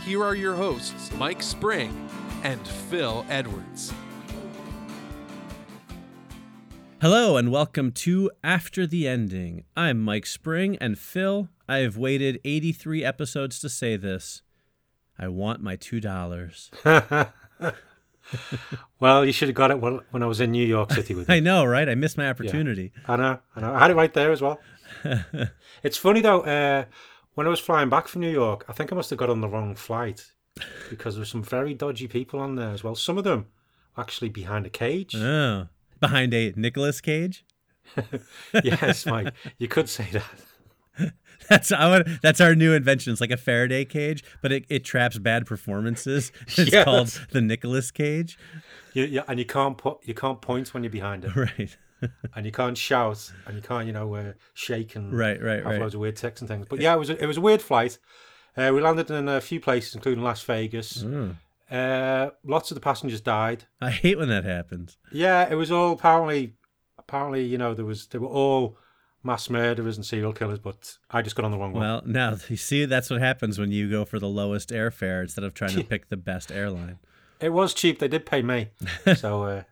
here are your hosts, Mike Spring and Phil Edwards. Hello and welcome to After the Ending. I'm Mike Spring and Phil. I have waited 83 episodes to say this. I want my $2. well, you should have got it when, when I was in New York City with you. I know, right? I missed my opportunity. Yeah. I know, I know. I had it right there as well. it's funny though, uh, when I was flying back from New York, I think I must have got on the wrong flight because there were some very dodgy people on there as well. Some of them actually behind a cage. Oh, behind a Nicolas Cage? yes, Mike, you could say that. That's our that's our new invention. It's like a Faraday cage, but it, it traps bad performances. It's yes. called the Nicolas Cage. You, you, and you can't put you can't point when you're behind it. Right. And you can't shout and you can't you know uh, shake and right right have right. loads of weird texts and things. But yeah, it was a, it was a weird flight. Uh, we landed in a few places, including Las Vegas. Mm. Uh, lots of the passengers died. I hate when that happens. Yeah, it was all apparently apparently you know there was they were all mass murderers and serial killers, but I just got on the wrong one. Well, now you see that's what happens when you go for the lowest airfare instead of trying to pick the best airline. It was cheap. They did pay me, so uh.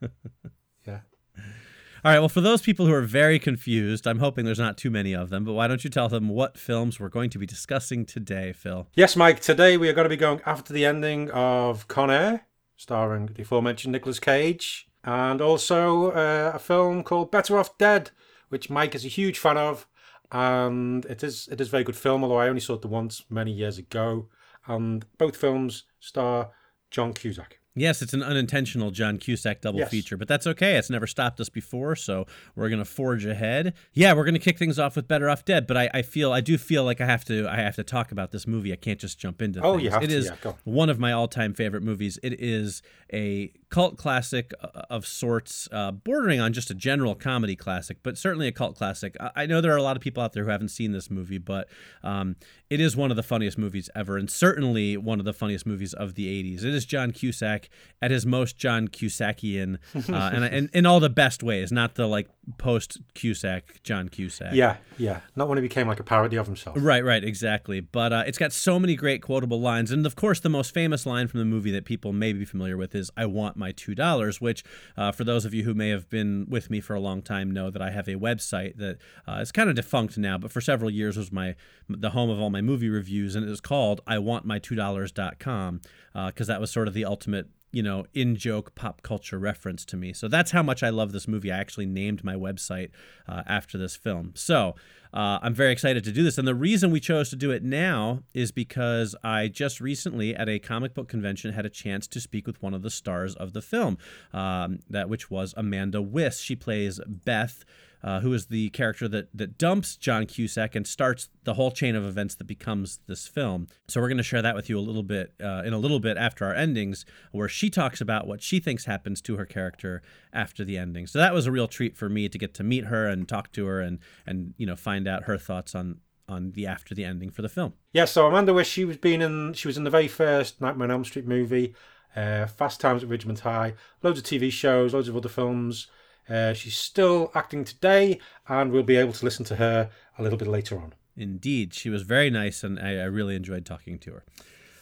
All right. Well, for those people who are very confused, I'm hoping there's not too many of them. But why don't you tell them what films we're going to be discussing today, Phil? Yes, Mike. Today we are going to be going after the ending of Con Air, starring the aforementioned Nicolas Cage, and also uh, a film called Better Off Dead which Mike is a huge fan of, and it is it is a very good film. Although I only saw it once many years ago, and both films star John Cusack. Yes, it's an unintentional John Cusack double yes. feature, but that's okay. It's never stopped us before, so we're gonna forge ahead. Yeah, we're gonna kick things off with Better Off Dead, but I, I feel I do feel like I have to I have to talk about this movie. I can't just jump into. Oh, things. you have It to, is yeah, one of my all time favorite movies. It is a cult classic uh, of sorts, uh, bordering on just a general comedy classic, but certainly a cult classic. I, know there are a lot of people out there who haven't seen this movie, but um, it is one of the funniest movies ever, and certainly one of the funniest movies of the '80s. It is John Cusack at his most John Cusackian, uh, and in all the best ways, not the like post Cusack John Cusack. Yeah, yeah, not when he became like a parody of himself. Right, right, exactly. But uh, it's got so many great quotable lines, and of course, the most famous line from the movie that people may be familiar with is "I want my two dollars," which, uh, for those of you who may have been with me for a long time, know that I have a website that uh, is kind of defunct now, but for several years was my the home of all my movie reviews, and it was called "I Want My Two Dollars.com" because uh, that was sort of the ultimate you know, in joke pop culture reference to me. So that's how much I love this movie. I actually named my website uh, after this film. So uh, I'm very excited to do this. And the reason we chose to do it now is because I just recently at a comic book convention had a chance to speak with one of the stars of the film, um, that which was Amanda Wyss. She plays Beth uh, who is the character that that dumps John Cusack and starts the whole chain of events that becomes this film. So we're going to share that with you a little bit uh, in a little bit after our endings, where she talks about what she thinks happens to her character after the ending. So that was a real treat for me to get to meet her and talk to her and and you know find out her thoughts on on the after the ending for the film. Yeah, so Amanda Wyss she was being in she was in the very first Nightmare on Elm Street movie, uh, Fast Times at Ridgemont High, loads of TV shows, loads of other films. Uh, she's still acting today, and we'll be able to listen to her a little bit later on. Indeed, she was very nice, and I, I really enjoyed talking to her.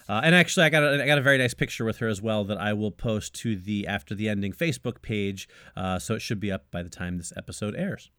Uh, and actually, I got a, I got a very nice picture with her as well that I will post to the After the Ending Facebook page, uh, so it should be up by the time this episode airs.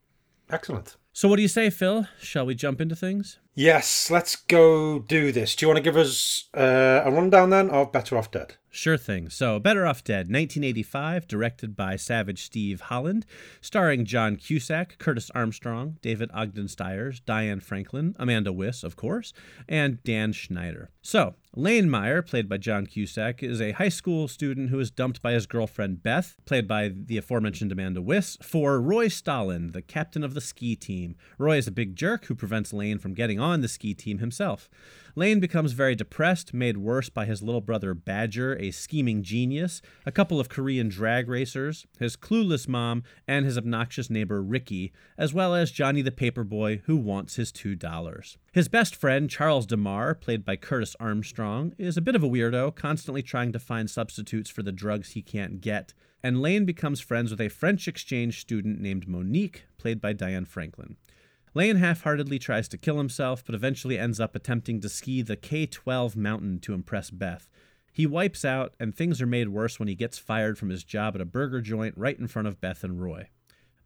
Excellent. So, what do you say, Phil? Shall we jump into things? Yes, let's go do this. Do you want to give us uh, a rundown then of Better Off Dead? Sure thing. So, Better Off Dead, 1985, directed by Savage Steve Holland, starring John Cusack, Curtis Armstrong, David Ogden Stiers, Diane Franklin, Amanda Wyss, of course, and Dan Schneider. So, Lane Meyer, played by John Cusack, is a high school student who is dumped by his girlfriend Beth, played by the aforementioned Amanda Wyss, for Roy Stalin, the captain of the ski team team. Roy is a big jerk who prevents Lane from getting on the ski team himself. Lane becomes very depressed, made worse by his little brother Badger, a scheming genius, a couple of Korean drag racers, his clueless mom, and his obnoxious neighbor Ricky, as well as Johnny the Paperboy, who wants his $2. His best friend, Charles DeMar, played by Curtis Armstrong, is a bit of a weirdo, constantly trying to find substitutes for the drugs he can't get. And Lane becomes friends with a French exchange student named Monique, played by Diane Franklin. Lane half heartedly tries to kill himself, but eventually ends up attempting to ski the K 12 mountain to impress Beth. He wipes out, and things are made worse when he gets fired from his job at a burger joint right in front of Beth and Roy.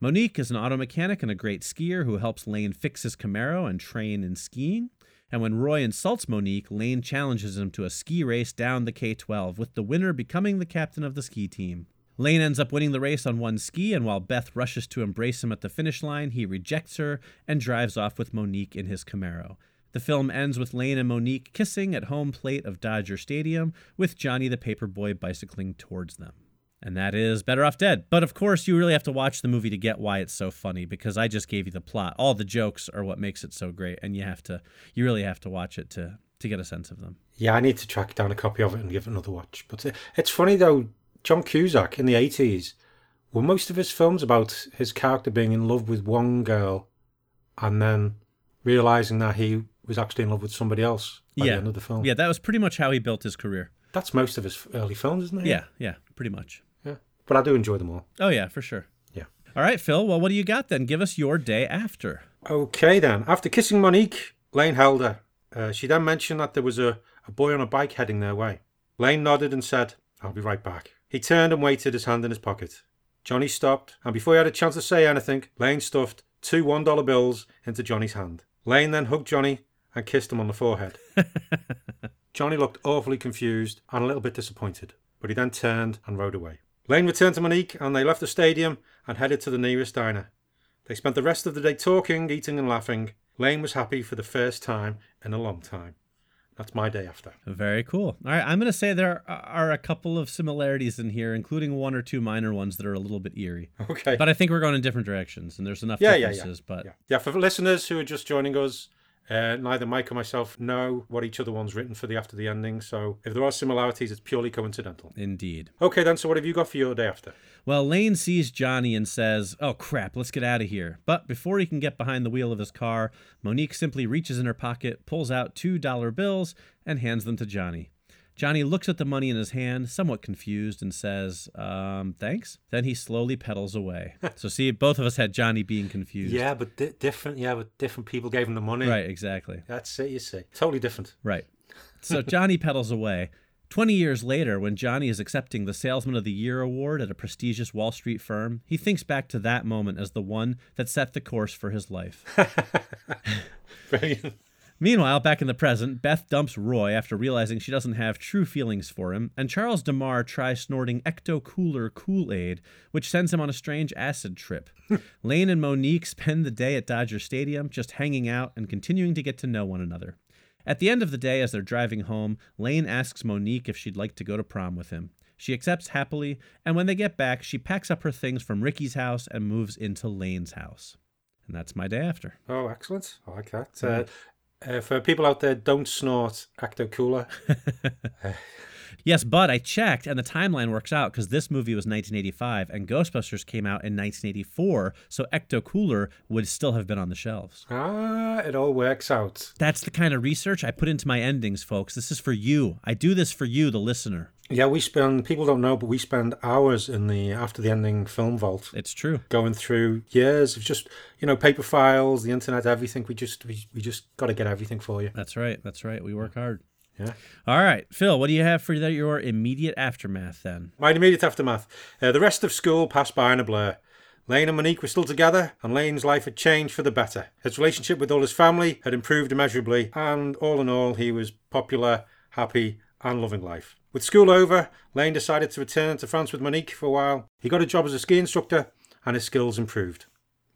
Monique is an auto mechanic and a great skier who helps Lane fix his Camaro and train in skiing. And when Roy insults Monique, Lane challenges him to a ski race down the K 12, with the winner becoming the captain of the ski team. Lane ends up winning the race on one ski, and while Beth rushes to embrace him at the finish line, he rejects her and drives off with Monique in his Camaro. The film ends with Lane and Monique kissing at home plate of Dodger Stadium, with Johnny the Paperboy bicycling towards them. And that is Better Off Dead. But of course, you really have to watch the movie to get why it's so funny because I just gave you the plot. All the jokes are what makes it so great, and you have to, you really have to watch it to to get a sense of them. Yeah, I need to track down a copy of it and give it another watch. But uh, it's funny though, John Cusack in the 80s, were most of his films about his character being in love with one girl and then realizing that he was actually in love with somebody else by yeah. the end of the film. Yeah, that was pretty much how he built his career. That's most of his early films, isn't it? Yeah, yeah, pretty much. Yeah. But I do enjoy them all. Oh, yeah, for sure. Yeah. All right, Phil. Well, what do you got then? Give us your day after. Okay, then. After kissing Monique, Lane held her. Uh, she then mentioned that there was a, a boy on a bike heading their way. Lane nodded and said, I'll be right back. He turned and waited, his hand in his pocket. Johnny stopped, and before he had a chance to say anything, Lane stuffed two $1 bills into Johnny's hand. Lane then hugged Johnny and kissed him on the forehead. Johnny looked awfully confused and a little bit disappointed, but he then turned and rode away. Lane returned to Monique, and they left the stadium and headed to the nearest diner. They spent the rest of the day talking, eating, and laughing. Lane was happy for the first time in a long time. That's my day after. Very cool. All right, I'm going to say there are a couple of similarities in here, including one or two minor ones that are a little bit eerie. Okay. But I think we're going in different directions, and there's enough Yeah, yeah, differences. yeah. But Yeah. yeah, for listeners who are just joining us, uh, neither Mike or myself know what each other one's written for the after the ending, so if there are similarities, it's purely coincidental. indeed. Okay, then, so what have you got for your day after? Well, Lane sees Johnny and says, Oh crap, let's get out of here. But before he can get behind the wheel of his car, Monique simply reaches in her pocket, pulls out two dollar bills, and hands them to Johnny. Johnny looks at the money in his hand, somewhat confused, and says, um, thanks. Then he slowly pedals away. so, see, both of us had Johnny being confused. Yeah, but di- different. Yeah, but different people gave him the money. Right, exactly. That's it. You see, totally different. Right. So Johnny pedals away. 20 years later, when Johnny is accepting the Salesman of the Year award at a prestigious Wall Street firm, he thinks back to that moment as the one that set the course for his life. Brilliant. Meanwhile, back in the present, Beth dumps Roy after realizing she doesn't have true feelings for him, and Charles DeMar tries snorting Ecto Cooler Kool Aid, which sends him on a strange acid trip. Lane and Monique spend the day at Dodger Stadium, just hanging out and continuing to get to know one another. At the end of the day, as they're driving home, Lane asks Monique if she'd like to go to prom with him. She accepts happily, and when they get back, she packs up her things from Ricky's house and moves into Lane's house. And that's my day after. Oh, excellent. I like that. Uh, uh, for people out there, don't snort Ecto Cooler. Yes, but I checked, and the timeline works out because this movie was 1985 and Ghostbusters came out in 1984, so Ecto Cooler would still have been on the shelves. ah, it all works out. That's the kind of research I put into my endings, folks. This is for you. I do this for you, the listener. Yeah, we spend, people don't know, but we spend hours in the after the ending film vault It's true. going through years of just, you know, paper files, the internet, everything. We just, we, we just got to get everything for you. That's right. That's right. We work hard. Yeah. All right, Phil, what do you have for your immediate aftermath then? My immediate aftermath. Uh, the rest of school passed by in a blur. Lane and Monique were still together, and Lane's life had changed for the better. His relationship with all his family had improved immeasurably, and all in all, he was popular, happy, and loving life. With school over, Lane decided to return to France with Monique for a while. He got a job as a ski instructor, and his skills improved.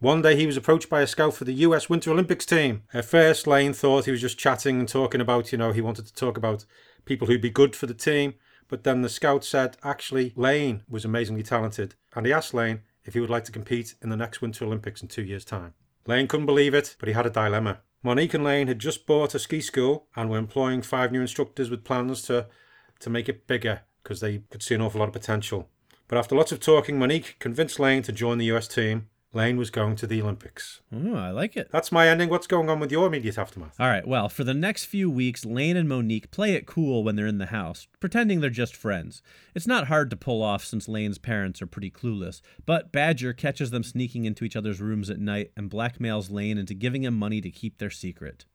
One day he was approached by a scout for the US Winter Olympics team. At first, Lane thought he was just chatting and talking about, you know, he wanted to talk about people who'd be good for the team. But then the scout said, actually, Lane was amazingly talented. And he asked Lane if he would like to compete in the next Winter Olympics in two years' time. Lane couldn't believe it, but he had a dilemma. Monique and Lane had just bought a ski school and were employing five new instructors with plans to, to make it bigger because they could see an awful lot of potential. But after lots of talking, Monique convinced Lane to join the US team. Lane was going to the Olympics. I like it. That's my ending. What's going on with your immediate aftermath? All right, well, for the next few weeks, Lane and Monique play it cool when they're in the house, pretending they're just friends. It's not hard to pull off since Lane's parents are pretty clueless, but Badger catches them sneaking into each other's rooms at night and blackmails Lane into giving him money to keep their secret.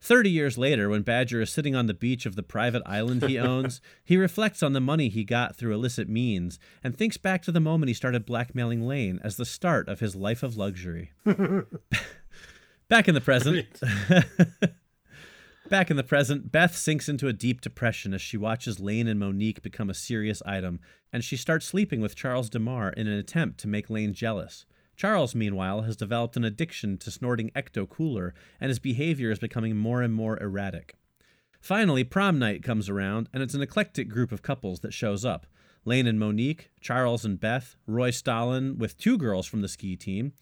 Thirty years later, when Badger is sitting on the beach of the private island he owns, he reflects on the money he got through illicit means and thinks back to the moment he started blackmailing Lane as the start of his life of luxury. back in the present. Back in the present, Beth sinks into a deep depression as she watches Lane and Monique become a serious item, and she starts sleeping with Charles DeMar in an attempt to make Lane jealous. Charles, meanwhile, has developed an addiction to snorting ecto cooler, and his behavior is becoming more and more erratic. Finally, prom night comes around, and it's an eclectic group of couples that shows up. Lane and Monique, Charles and Beth, Roy Stalin with two girls from the ski team.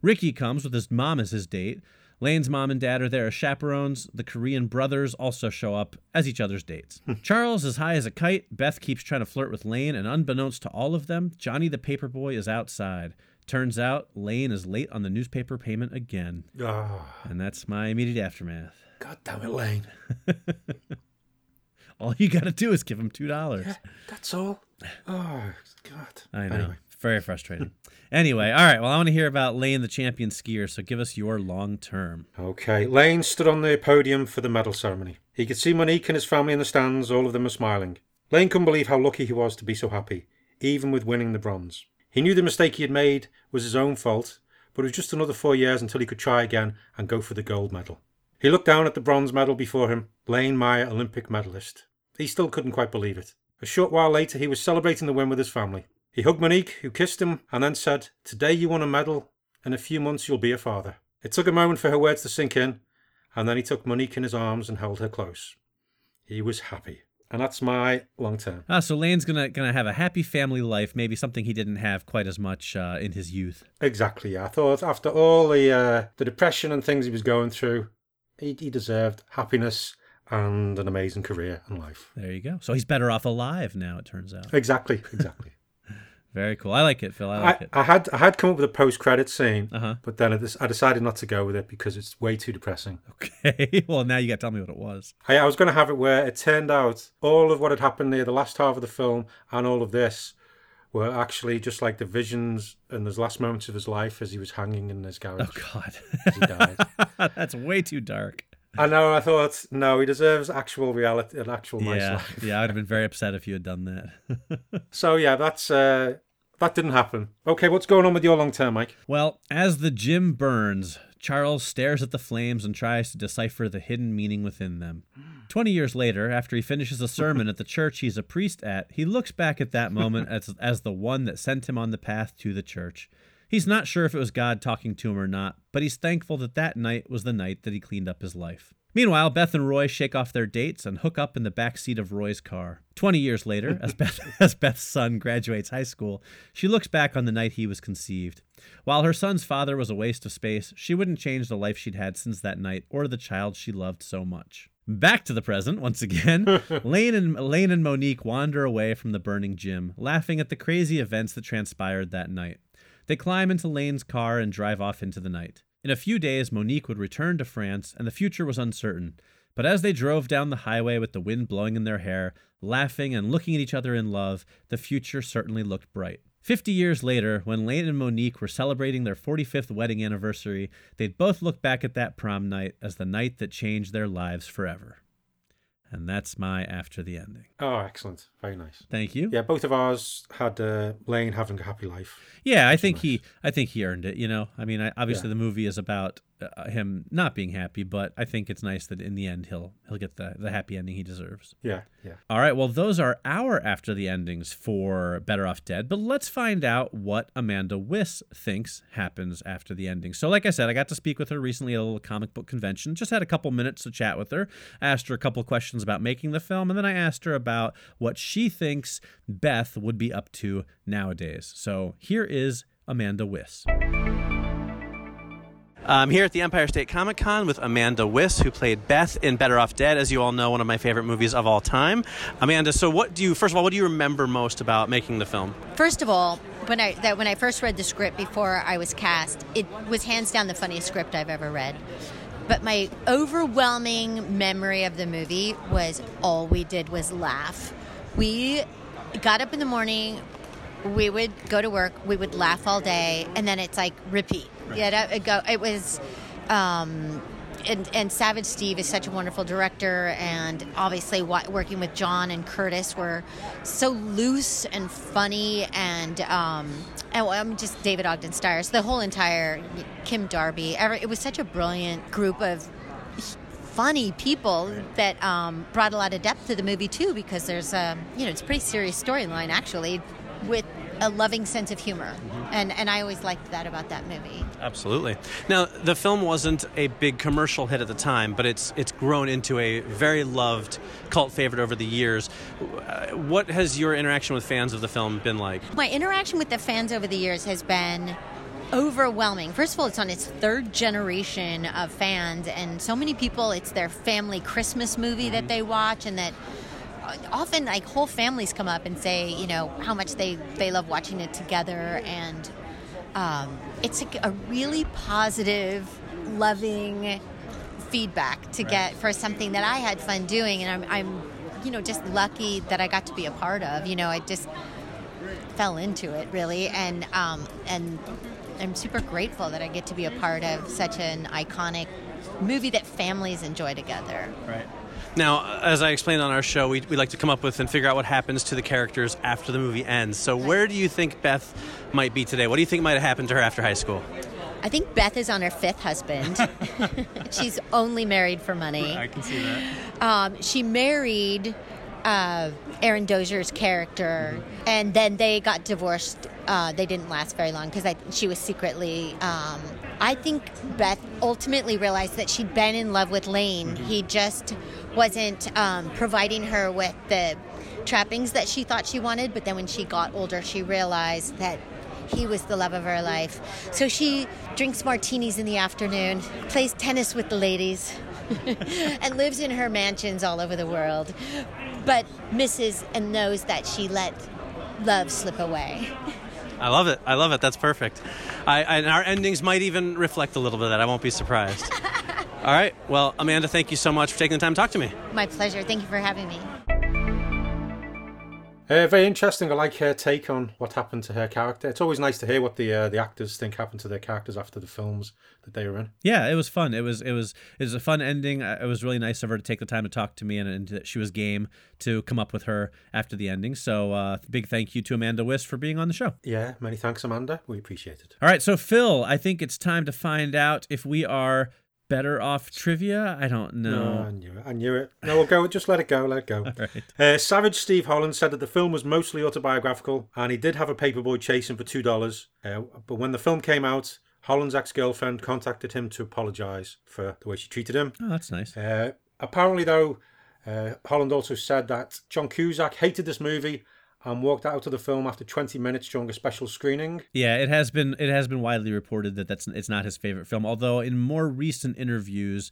Ricky comes with his mom as his date. Lane's mom and dad are there as chaperones. The Korean brothers also show up as each other's dates. Hmm. Charles is high as a kite. Beth keeps trying to flirt with Lane, and unbeknownst to all of them, Johnny the paperboy is outside. Turns out Lane is late on the newspaper payment again. Oh, And that's my immediate aftermath. God damn it, Lane. All you got to do is give him $2. Yeah, That's all. Oh, God. I know. Anyway. Very frustrating. anyway, all right. Well, I want to hear about Lane, the champion skier. So give us your long term. Okay, Lane stood on the podium for the medal ceremony. He could see Monique and his family in the stands, all of them were smiling. Lane couldn't believe how lucky he was to be so happy, even with winning the bronze. He knew the mistake he had made was his own fault, but it was just another four years until he could try again and go for the gold medal. He looked down at the bronze medal before him, Lane Meyer, Olympic medalist. He still couldn't quite believe it. A short while later, he was celebrating the win with his family. He hugged Monique, who kissed him, and then said, Today you won a medal. In a few months, you'll be a father. It took a moment for her words to sink in, and then he took Monique in his arms and held her close. He was happy. And that's my long term. Ah, so Lane's gonna gonna have a happy family life, maybe something he didn't have quite as much uh, in his youth. Exactly. Yeah. I thought after all the uh, the depression and things he was going through, he, he deserved happiness and an amazing career and life. There you go. So he's better off alive now. It turns out. Exactly. Exactly. Very cool. I like it, Phil. I like I, it. I had I had come up with a post credit scene, Uh-huh. but then I, des- I decided not to go with it because it's way too depressing. Okay. well, now you got to tell me what it was. I, I was going to have it where it turned out all of what had happened near the last half of the film and all of this were actually just like the visions and the last moments of his life as he was hanging in his garage Oh God, as he died. that's way too dark. I know. I thought no, he deserves actual reality, an actual nice yeah, life. yeah. I'd have been very upset if you had done that. So yeah, that's uh, that didn't happen. Okay, what's going on with your long term, Mike? Well, as the gym burns, Charles stares at the flames and tries to decipher the hidden meaning within them. Twenty years later, after he finishes a sermon at the church he's a priest at, he looks back at that moment as, as the one that sent him on the path to the church. He's not sure if it was God talking to him or not, but he's thankful that that night was the night that he cleaned up his life. Meanwhile, Beth and Roy shake off their dates and hook up in the back seat of Roy's car. Twenty years later, as Beth as Beth's son graduates high school, she looks back on the night he was conceived. While her son's father was a waste of space, she wouldn't change the life she'd had since that night or the child she loved so much. Back to the present once again. Lane and Lane and Monique wander away from the burning gym, laughing at the crazy events that transpired that night. They climb into Lane's car and drive off into the night. In a few days, Monique would return to France, and the future was uncertain. But as they drove down the highway with the wind blowing in their hair, laughing and looking at each other in love, the future certainly looked bright. Fifty years later, when Lane and Monique were celebrating their 45th wedding anniversary, they'd both look back at that prom night as the night that changed their lives forever. And that's my after the ending. Oh, excellent, very nice. Thank you. Yeah, both of ours had uh, Lane having a happy life. Yeah, I think he, I think he earned it. You know, I mean, I, obviously Yeah. the movie is about uh, him not being happy, but I think it's nice that in the end he'll he'll get the the happy ending he deserves. Yeah, yeah. All right, well, those are our after the endings for Better Off Dead, but let's find out what Amanda Wyss thinks happens after the ending. So, like I said, I got to speak with her recently at a little comic book convention. Just had a couple minutes to chat with her. Asked her a couple questions about making the film, and then I asked her about what she thinks Beth would be up to nowadays. So, here is Amanda Wyss. I'm here at the Empire State Comic Con with Amanda Wyss, who played Beth in Better Off Dead, as you all know, one of my favorite movies of all time. Amanda, so what do you, first of all, what do you remember most about making the film? First of all, when I that when I first read the script before I was cast, it was hands down the funniest script I've ever read. But my overwhelming memory of the movie was all we did was laugh. We got up in the morning, we would go to work, we would laugh all day, and then it's like repeat. Yeah, it, go, it was. Um, and, and, Savage Steve is such a wonderful director, and obviously working with John and Curtis were so loose and funny, and um, and I'm just David Ogden Stiers, the whole entire Kim Darby. it was such a brilliant group of funny people that um, brought a lot of depth to the movie too, because there's a you know it's a pretty serious storyline actually with a loving sense of humor. Mm-hmm. And, and I always liked that about that movie. Absolutely. Now, the film wasn't a big commercial hit at the time, but it's, it's grown into a very loved cult favorite over the years. Uh, what has your interaction with fans of the film been like? My interaction with the fans over the years has been overwhelming. First of all, it's on its third generation of fans, and so many people, it's their family Christmas movie that mm-hmm. they watch, and that often like whole families come up and say, you know, how much they they love watching it together, and um, it's a, a, really positive, loving feedback to right. get for something that I had fun doing, and I'm, I'm, you know, just lucky that I got to be a part of. You know, I just fell into it really, and um, and I'm super grateful that I get to be a part of such an iconic movie that families enjoy together. Right. Now, as I explained on our show, we, we like to come up with and figure out what happens to the characters after the movie ends. So, where do you think Beth might be today? What do you think might have happened to her after high school? I think Beth is on her fifth husband. She's only married for money. I can see that. Um, she married uh, Aaron Dozier's character, mm-hmm. and then they got divorced. Uh, they didn't last very long because she was secretly. Um, I think Beth ultimately realized that she'd been in love with Lane. Mm-hmm. He just wasn't um, providing her with the trappings that she thought she wanted, but then when she got older, she realized that he was the love of her life. So she drinks martinis in the afternoon, plays tennis with the ladies, and lives in her mansions all over the world, but misses and knows that she let love slip away. I love it. I love it. That's perfect. I, I, and our endings might even reflect a little bit of that. I won't be surprised. All right. Well, Amanda, thank you so much for taking the time to talk to me. My pleasure. Thank you for having me. Uh, very interesting. I like her take on what happened to her character. It's always nice to hear what the uh, the actors think happened to their characters after the films that they were in. Yeah, it was fun. It was it was it was a fun ending. Uh, it was really nice of her to take the time to talk to me, and, and she was game to come up with her after the ending. So, uh, big thank you to Amanda Wyss for being on the show. Yeah, many thanks, Amanda. We appreciate it. All right, so Phil, I think it's time to find out if we are better off trivia? I don't know. No, I knew it. I knew it. No, we'll go. Just let it go. Let it go. uh, Savage Steve Holland said that the film was mostly autobiographical, and he did have a paperboy chasing for two dollars. Uh, but when the film came out, Holland's ex-girlfriend contacted him to apologise for the way she treated him. Oh, that's nice. Uh, apparently, though, uh, Holland also said that John Cusack hated this movie and walked out of the film after 20 minutes during a special screening. Yeah, it has been it has been widely reported that that's it's not his favorite film. Although in more recent interviews,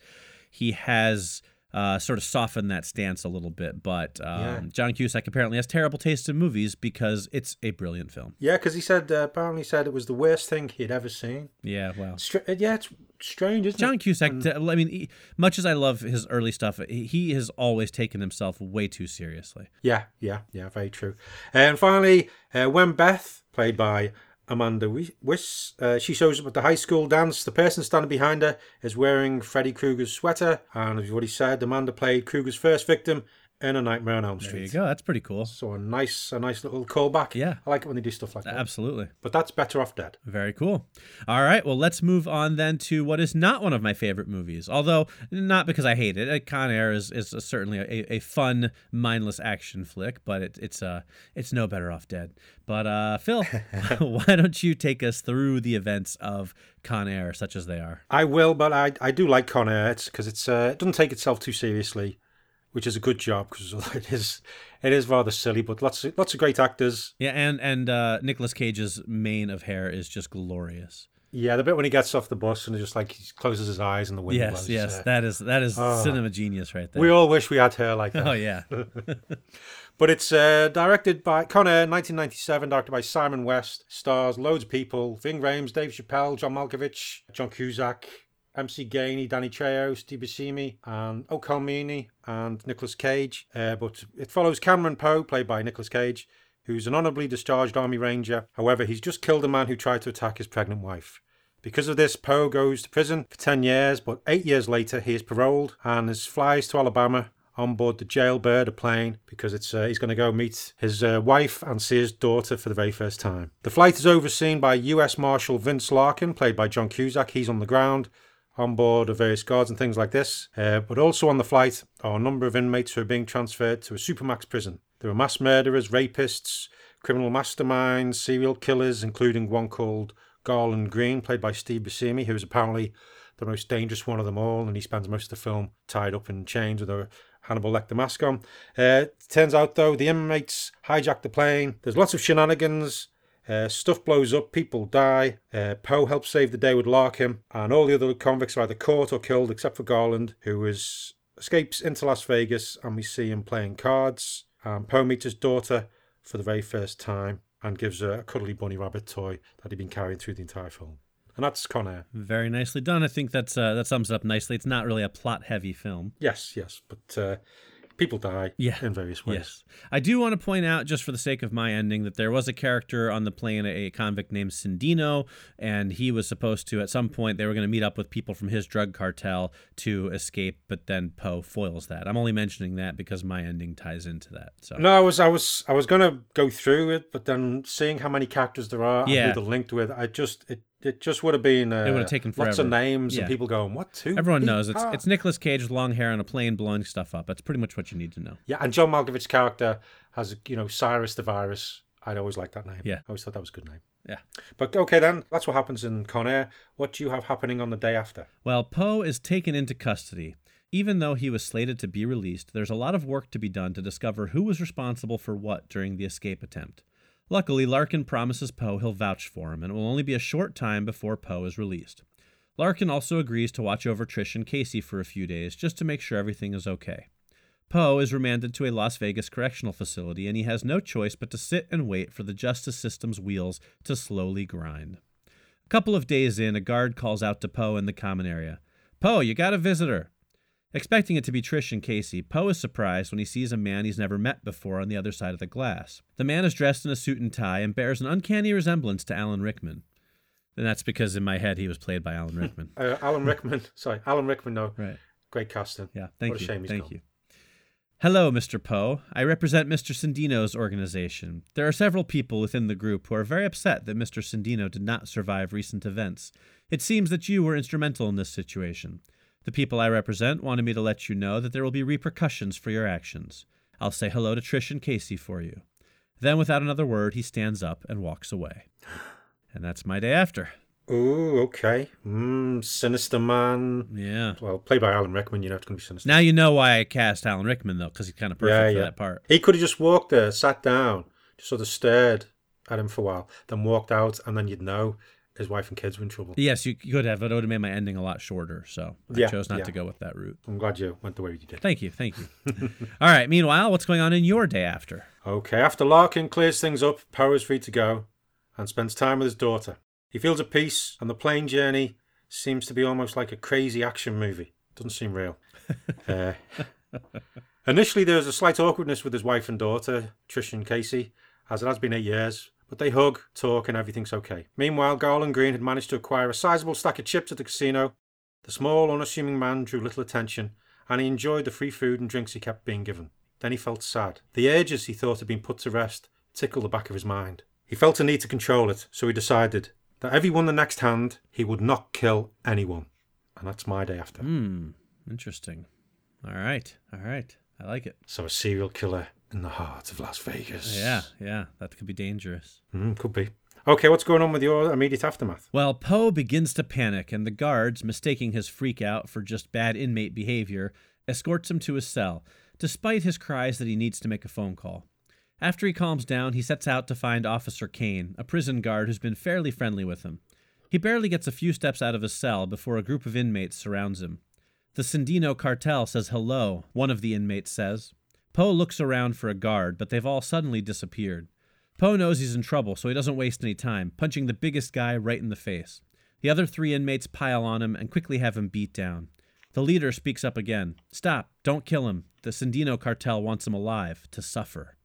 he has uh, sort of softened that stance a little bit. But um, yeah. John Cusack apparently has terrible taste in movies because it's a brilliant film. Yeah, because he said uh, apparently said it was the worst thing he'd ever seen. Yeah, well, Str- uh, yeah, it's strange, isn't John it? Cusack. I mean, he, much as I love his early stuff, he has always taken himself way too seriously. Yeah, yeah, yeah, very true. And finally, uh, when Beth, played by Amanda Wyss. Uh, she shows up at the high school dance. The person standing behind her is wearing Freddy Krueger's sweater. And as you've already said, Amanda played Krueger's first victim in A Nightmare on Elm Street. There you go. That's pretty cool. So a nice, a nice little callback. Yeah, I like it when they do stuff like that. Absolutely. But that's better off dead. Very cool. All right. Well, let's move on then to what is not one of my favorite movies. Although not because I hate it. Uh, Con Air is, is certainly a, a fun, mindless action flick, but it, it's uh it's no better off dead. But uh, Phil, why don't you take us through the events of Con Air, such as they are? I will, but I I do like Con Air. It's because it's uh, it doesn't take itself too seriously which is a good job because it is it is rather silly, but lots of, lots of great actors. Yeah, and and uh, Nicolas Cage's mane of hair is just glorious. Yeah, the bit when he gets off the bus and just like he closes his eyes and the wind Yes, blows. yes, uh, that is that is Oh. cinema genius right there. we all wish we had hair like that. oh yeah, But it's uh, directed by Con Air, 1997, directed by Simon West. Stars loads of people: Ving Rhames, Dave Chappelle, John Malkovich, John Cusack, MC Gainey, Danny Trejo, Steve Buscemi, and O'Connell and Nicolas Cage. Uh, but it follows Cameron Poe, played by Nicolas Cage, who's an honorably discharged Army Ranger. However, he's just killed a man who tried to attack his pregnant wife. Because of this, Poe goes to prison for 10 years, but eight years later, he is paroled and is flies to Alabama on board the Jailbird, a plane, because it's uh, he's going to go meet his uh, wife and see his daughter for the very first time. The flight is overseen by U.S. Marshal Vince Larkin, played by John Cusack. He's on the ground on board of various guards and things like this. Uh, but also on the flight are a number of inmates who are being transferred to a supermax prison. There are mass murderers, rapists, criminal masterminds, serial killers, including one called Garland Green, played by Steve Buscemi, who is apparently the most dangerous one of them all, and he spends most of the film tied up in chains with a Hannibal Lecter mask on. Uh, turns out, though, the inmates hijack the plane. There's lots of shenanigans. Uh, stuff blows up, people die. Uh, Poe helps save the day with Larkin, and all the other convicts are either caught or killed, except for Garland, who is escapes into Las Vegas, and we see him playing cards. Um, Poe meets his daughter for the very first time and gives her a cuddly bunny rabbit toy that he'd been carrying through the entire film. And that's Con Air. very nicely done. I think that's uh, that sums it up nicely. It's not really a plot heavy film. Yes, yes, but uh, people die Yeah. in various ways. Yes. I do want to point out, just for the sake of my ending, that there was a character on the plane, a convict named Cindino, and he was supposed to, at some point, they were going to meet up with people from his drug cartel to escape, but then Poe foils that. I'm only mentioning that because my ending ties into that. So No, I was, I was, I was gonna go through it, but then seeing how many characters there are Yeah. and who they're linked with, I just, it, it just would have been. Uh, It would have taken forever. lots of names Yeah. and people going, "What?" Who? everyone knows it's Ah." it's Nicolas Cage with long hair on a plane blowing stuff up. That's pretty much what you need to know. Yeah, and John Malkovich's character has, you know, Cyrus the Virus. I'd always liked that name. Yeah. I always thought that was a good name. Yeah. But okay, then that's what happens in Con Air. What do you have happening on the day after? Well, Poe is taken into custody. Even though he was slated to be released, there's a lot of work to be done to discover who was responsible for what during the escape attempt. Luckily, Larkin promises Poe he'll vouch for him, and it will only be a short time before Poe is released. Larkin also agrees to watch over Trish and Casey for a few days just to make sure everything is okay. Poe is remanded to a Las Vegas correctional facility, and he has no choice but to sit and wait for the justice system's wheels to slowly grind. A couple of days in, a guard calls out to Poe in the common area. Poe, you got a visitor. Expecting it to be Trish and Casey, Poe is surprised when he sees a man he's never met before on the other side of the glass. The man is dressed in a suit and tie and bears an uncanny resemblance to Alan Rickman. And that's because in my head he was played by Alan Rickman. Uh, Alan Rickman. sorry, Alan Rickman. No, right. great casting. Yeah, thank What a you. shame he's thank gone. you. Hello, Mr. Poe. I represent Mr. Sandino's organization. There are several people within the group who are very upset that Mr. Sandino did not survive recent events. It seems that you were instrumental in this situation. The people I represent wanted me to let you know that there will be repercussions for your actions. I'll say hello to Trish and Casey for you. Then, without another word, he stands up and walks away. And that's my day after. Ooh, okay. Mm, Sinister Man. Yeah. Well, played by Alan Rickman, you know it's going to be sinister. Now you know why I cast Alan Rickman, though, because he's kind of perfect Yeah, for that part. He could have just walked there, sat down, just sort of stared at him for a while, then walked out, and then you'd know his wife and kids were in trouble. Yes, you could have, but it would have made my ending a lot shorter. So I Yeah, chose not yeah. to go with that route. I'm glad you went the way you did. Thank you, thank you. All right. Meanwhile, what's going on in your day after? Okay, after Larkin clears things up, Poe is free to go and spends time with his daughter. He feels at peace, and the plane journey seems to be almost like a crazy action movie. Doesn't seem real. uh, initially, there was a slight awkwardness with his wife and daughter, Trish and Casey, as it has been eight years, but they hug, talk, and everything's okay. Meanwhile, Garland Green had managed to acquire a sizable stack of chips at the casino. The small, unassuming man drew little attention, and he enjoyed the free food and drinks he kept being given. Then he felt sad. The urges he thought had been put to rest tickled the back of his mind. He felt a need to control it, so he decided that if he won the next hand, he would not kill anyone. And that's my day after. Hmm. Interesting. All right. All right. I like it. So a serial killer in the heart of Las Vegas. Yeah. Yeah. That could be dangerous. Mm, could be. Okay, what's going on with your immediate aftermath? Well, Poe begins to panic, and the guards, mistaking his freak out for just bad inmate behavior, escorts him to his cell, despite his cries that he needs to make a phone call. After he calms down, he sets out to find Officer Kane, a prison guard who's been fairly friendly with him. He barely gets a few steps out of his cell before a group of inmates surrounds him. The Sandino cartel says hello, one of the inmates says. Poe looks around for a guard, but they've all suddenly disappeared. Poe knows he's in trouble, so he doesn't waste any time, punching the biggest guy right in the face. The other three inmates pile on him and quickly have him beat down. The leader speaks up again. Stop, don't kill him. The Sandino cartel wants him alive, to suffer.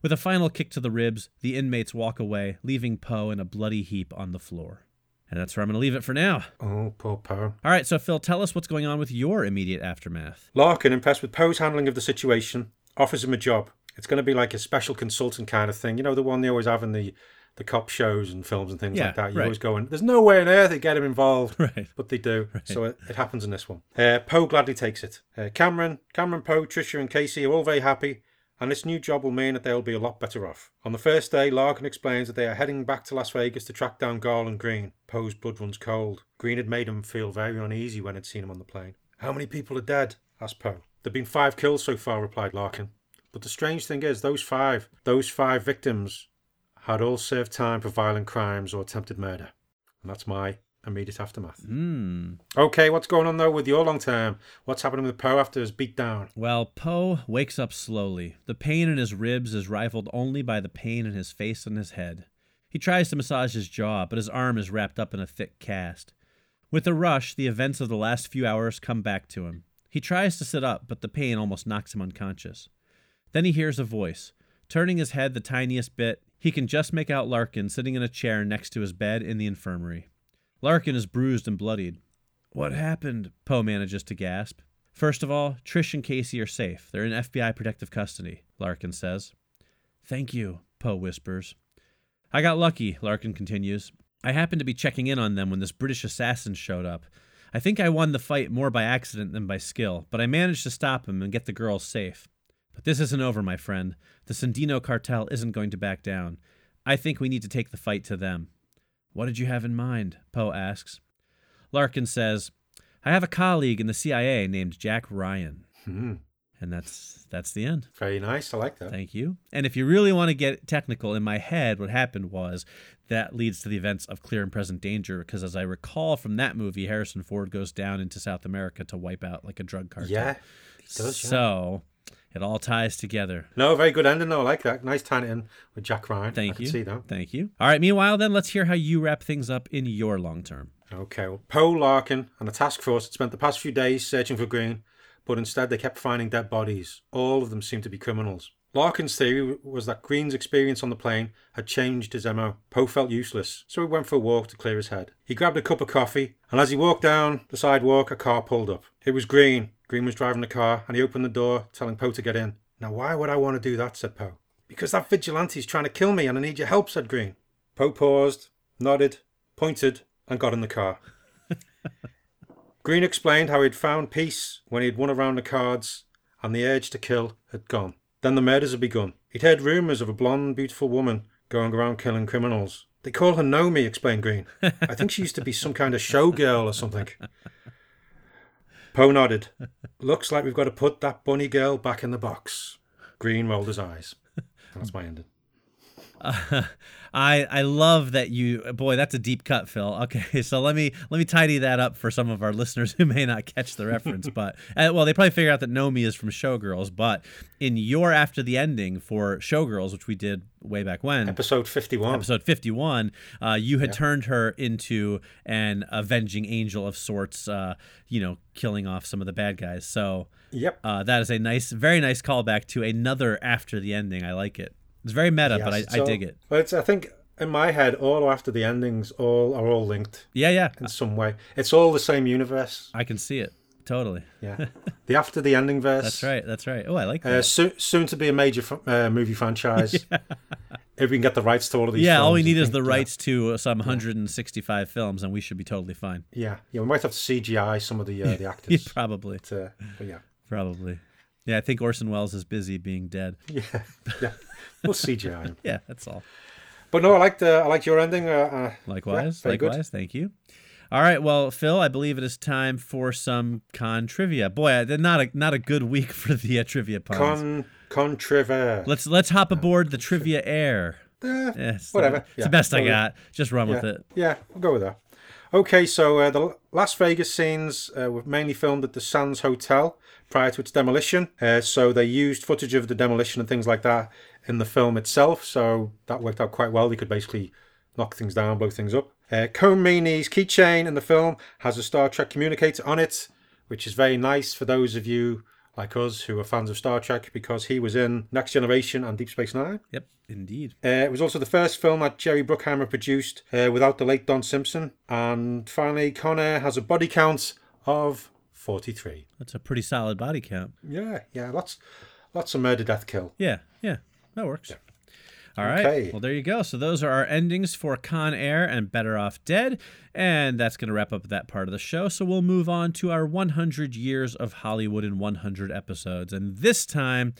With a final kick to the ribs, the inmates walk away, leaving Poe in a bloody heap on the floor. And that's where I'm going to leave it for now. Oh, poor Poe. All right, so Phil, tell us what's going on with your immediate aftermath. Larkin, impressed with Poe's handling of the situation, offers him a job. It's going to be like a special consultant kind of thing. You know, the one they always have in the, the cop shows and films and things Yeah, like that. You right. always go in, there's no way on earth they get him involved. Right. But they do. So it, it happens in this one. Uh, Poe gladly takes it. Uh, Cameron, Cameron, Poe, Trisha, and Casey are all very happy, and this new job will mean that they'll be a lot better off. On the first day, Larkin explains that they are heading back to Las Vegas to track down Garland Green. Poe's blood runs cold. Green had made him feel very uneasy when he'd seen him on the plane. How many people are dead? asked Poe. There've been five kills so far, replied Larkin. But the strange thing is, those five, those five victims had all served time for violent crimes or attempted murder. And that's my immediate aftermath. Hmm. Okay, what's going on though with your long term? What's happening with Poe after his beat down? Well, Poe wakes up slowly. The pain in his ribs is rivaled only by the pain in his face and his head. He tries to massage his jaw, but his arm is wrapped up in a thick cast. With a rush, the events of the last few hours come back to him. He tries to sit up, but the pain almost knocks him unconscious. Then he hears a voice. Turning his head the tiniest bit, he can just make out Larkin sitting in a chair next to his bed in the infirmary. Larkin is bruised and bloodied. What happened? Poe manages to gasp. First of all, Trish and Casey are safe. They're in FBI protective custody, Larkin says. Thank you, Poe whispers. I got lucky, Larkin continues. I happened to be checking in on them when this British assassin showed up. I think I won the fight more by accident than by skill, but I managed to stop him and get the girls safe. But this isn't over, my friend. The Sandino cartel isn't going to back down. I think we need to take the fight to them. What did you have in mind? Poe asks. Larkin says, I have a colleague in the CIA named Jack Ryan. Hmm. And that's that's the end. Very nice. I like that. Thank you. And if you really want to get technical, in my head, what happened was that leads to the events of Clear and Present Danger, because as I recall from that movie, Harrison Ford goes down into South America to wipe out like a drug cartel. Yeah, does. yeah. So it all ties together. No, very good ending though. I like that. Nice tying it in with Jack Ryan. Thank I you. see that. Thank you. All right. Meanwhile, then let's hear how you wrap things up in your long term. Okay, well, Poe Larkin and the task force had spent the past few days searching for Green, but instead they kept finding dead bodies. All of them seemed to be criminals. Larkin's theory was that Green's experience on the plane had changed his MO. Poe felt useless, so he went for a walk to clear his head. He grabbed a cup of coffee, and as he walked down the sidewalk, a car pulled up. It was Green. Green was driving the car, and he opened the door, telling Poe to get in. Now, why would I want to do that? said Poe. Because that vigilante's trying to kill me, and I need your help, said Green. Poe paused, nodded, pointed, and got in the car. Green explained how he'd found peace when he'd won around the cards and the urge to kill had gone. Then the murders had begun. He'd heard rumours of a blonde, beautiful woman going around killing criminals. They call her Nomi, explained Green. I think she used to be some kind of showgirl or something. Poe nodded. Looks like we've got to put that bunny girl back in the box. Green rolled his eyes. That's my ending. I I love that you boy that's a deep cut Phil. Okay, so let me let me tidy that up for some of our listeners who may not catch the reference, but uh, well they probably figure out that Nomi is from Showgirls, but in your after the ending for Showgirls, which we did way back when, Episode 51. episode 51 uh, you had turned her into an avenging angel of sorts uh, you know killing off some of the bad guys so Yep. uh, that is a nice very nice callback to another after the ending i like it it's very meta but I, Yes, I dig it Well, it's, I think in my head, all after the endings, all are all linked yeah yeah in some way. It's all the same universe. i can see it totally Yeah. the after the ending verse. that's right that's right oh i like Uh, that soon, soon to be a major uh, movie franchise. If we can get the rights to all of these. yeah all we need is the yeah. rights to some 165 films and we should be totally fine Yeah, yeah. We might have to CGI some of the uh, the actors. probably to, but yeah, probably yeah i think orson welles is busy being dead yeah, yeah. We'll CGI him. yeah that's all But no, I liked uh, I liked your ending. Uh, uh, Likewise, very good. likewise. Thank you. All right, well, Phil, I believe it is time for some con trivia. Boy, not a not a good week for the uh, trivia puns. Con con trivia. let's let's hop aboard the trivia air. Uh, Yes, whatever. It's Yeah, the best I got. Just run Yeah, with it. yeah. We'll go with that. Okay, so uh, the Las Vegas scenes uh, were mainly filmed at the Sands Hotel prior to its demolition. Uh, so they used footage of the demolition and things like that in the film itself. So that worked out quite well. They could basically knock things down, blow things up. Uh, Meaney's keychain in the film has a Star Trek communicator on it, which is very nice for those of you like us who are fans of Star Trek because he was in Next Generation and Deep Space Nine. Yep, indeed. Uh, it was also the first film that Jerry Bruckheimer produced uh, without the late Don Simpson. And finally, Con Air has a body count of 43. That's a pretty solid body count. Yeah, yeah, lots, lots of murder, death, kill. Yeah, yeah, that works. All right. Okay. Well, there you go. So those are our endings for Con Air and Better Off Dead. And that's going to wrap up that part of the show. So we'll move on to our 100 years of Hollywood in 100 episodes. And this time,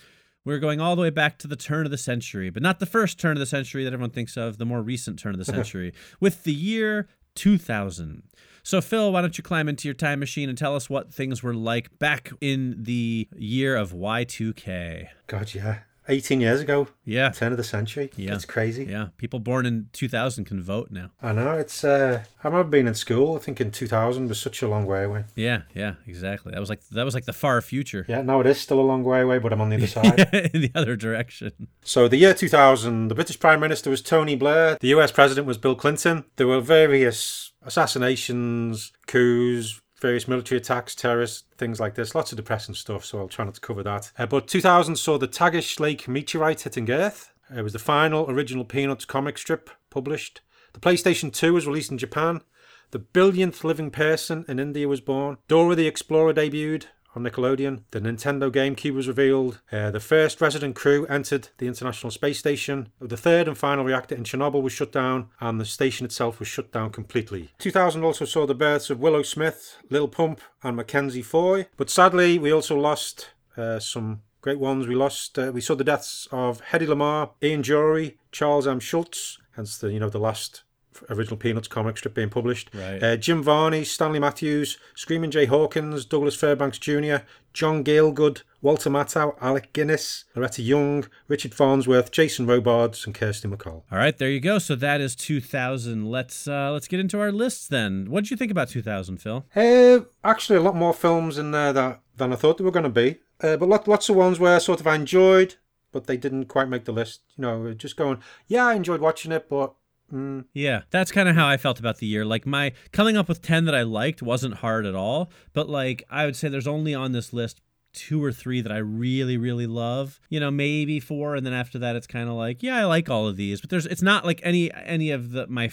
we're going all the way back to the turn of the century, but not the first turn of the century that everyone thinks of, the more recent turn of the century, with the year 2000. So, Phil, why don't you climb into your time machine and tell us what things were like back in the year of Y2K? God, yeah. 18 years ago, Yeah. turn of the century. Yeah. It's crazy. Yeah. People born in 2000 can vote now. I know, it's, uh, I remember being in school, I think in 2000 was such a long way away. Yeah, yeah, exactly. That was like that was like the far future. Yeah, no, it is still a long way away, but I'm on the other side. in the other direction. So, the year 2000, the British Prime Minister was Tony Blair, the US President was Bill Clinton. There were various assassinations, coups, various military attacks, terrorist things like this. Lots of depressing stuff, so I'll try not to cover that. Uh, but 2000 saw the Tagish Lake meteorite hitting Earth. It was the final original Peanuts comic strip published. The PlayStation 2 was released in Japan. The billionth living person in India was born. Dora the Explorer debuted on Nickelodeon. The Nintendo GameCube was revealed. Uh, the first resident crew entered the International Space Station. The third and final reactor in Chernobyl was shut down, and the station itself was shut down completely. 2000 also saw the births of Willow Smith, Lil Pump, and Mackenzie Foy. But sadly, we also lost uh, some great ones. We lost. Uh, we saw the deaths of Hedy Lamarr, Ian Dury, Charles M. Schulz. Hence the you know the last original Peanuts comic strip being published. Right. Uh, Jim Varney, Stanley Matthews, Screaming Jay Hawkins, Douglas Fairbanks Jr., John Gielgud, Walter Matthau, Alec Guinness, Loretta Young, Richard Farnsworth, Jason Robards, and Kirsty MacColl. All right, there you go. So that is 2000. Let's uh let's get into our lists then. What did you think about 2000, Phil? Uh, actually, a lot more films in there that, than I thought they were going to be. Uh, but lot, lots of ones where sort of I enjoyed, but they didn't quite make the list. You know, just going, yeah, I enjoyed watching it, but mm, Yeah, that's kind of how I felt about the year. Like my coming up with 10 that I liked wasn't hard at all, but like I would say there's only on this list two or three that I really really love. You know, maybe four and then after that it's kind of like, yeah, I like all of these, but there's it's not like any any of the my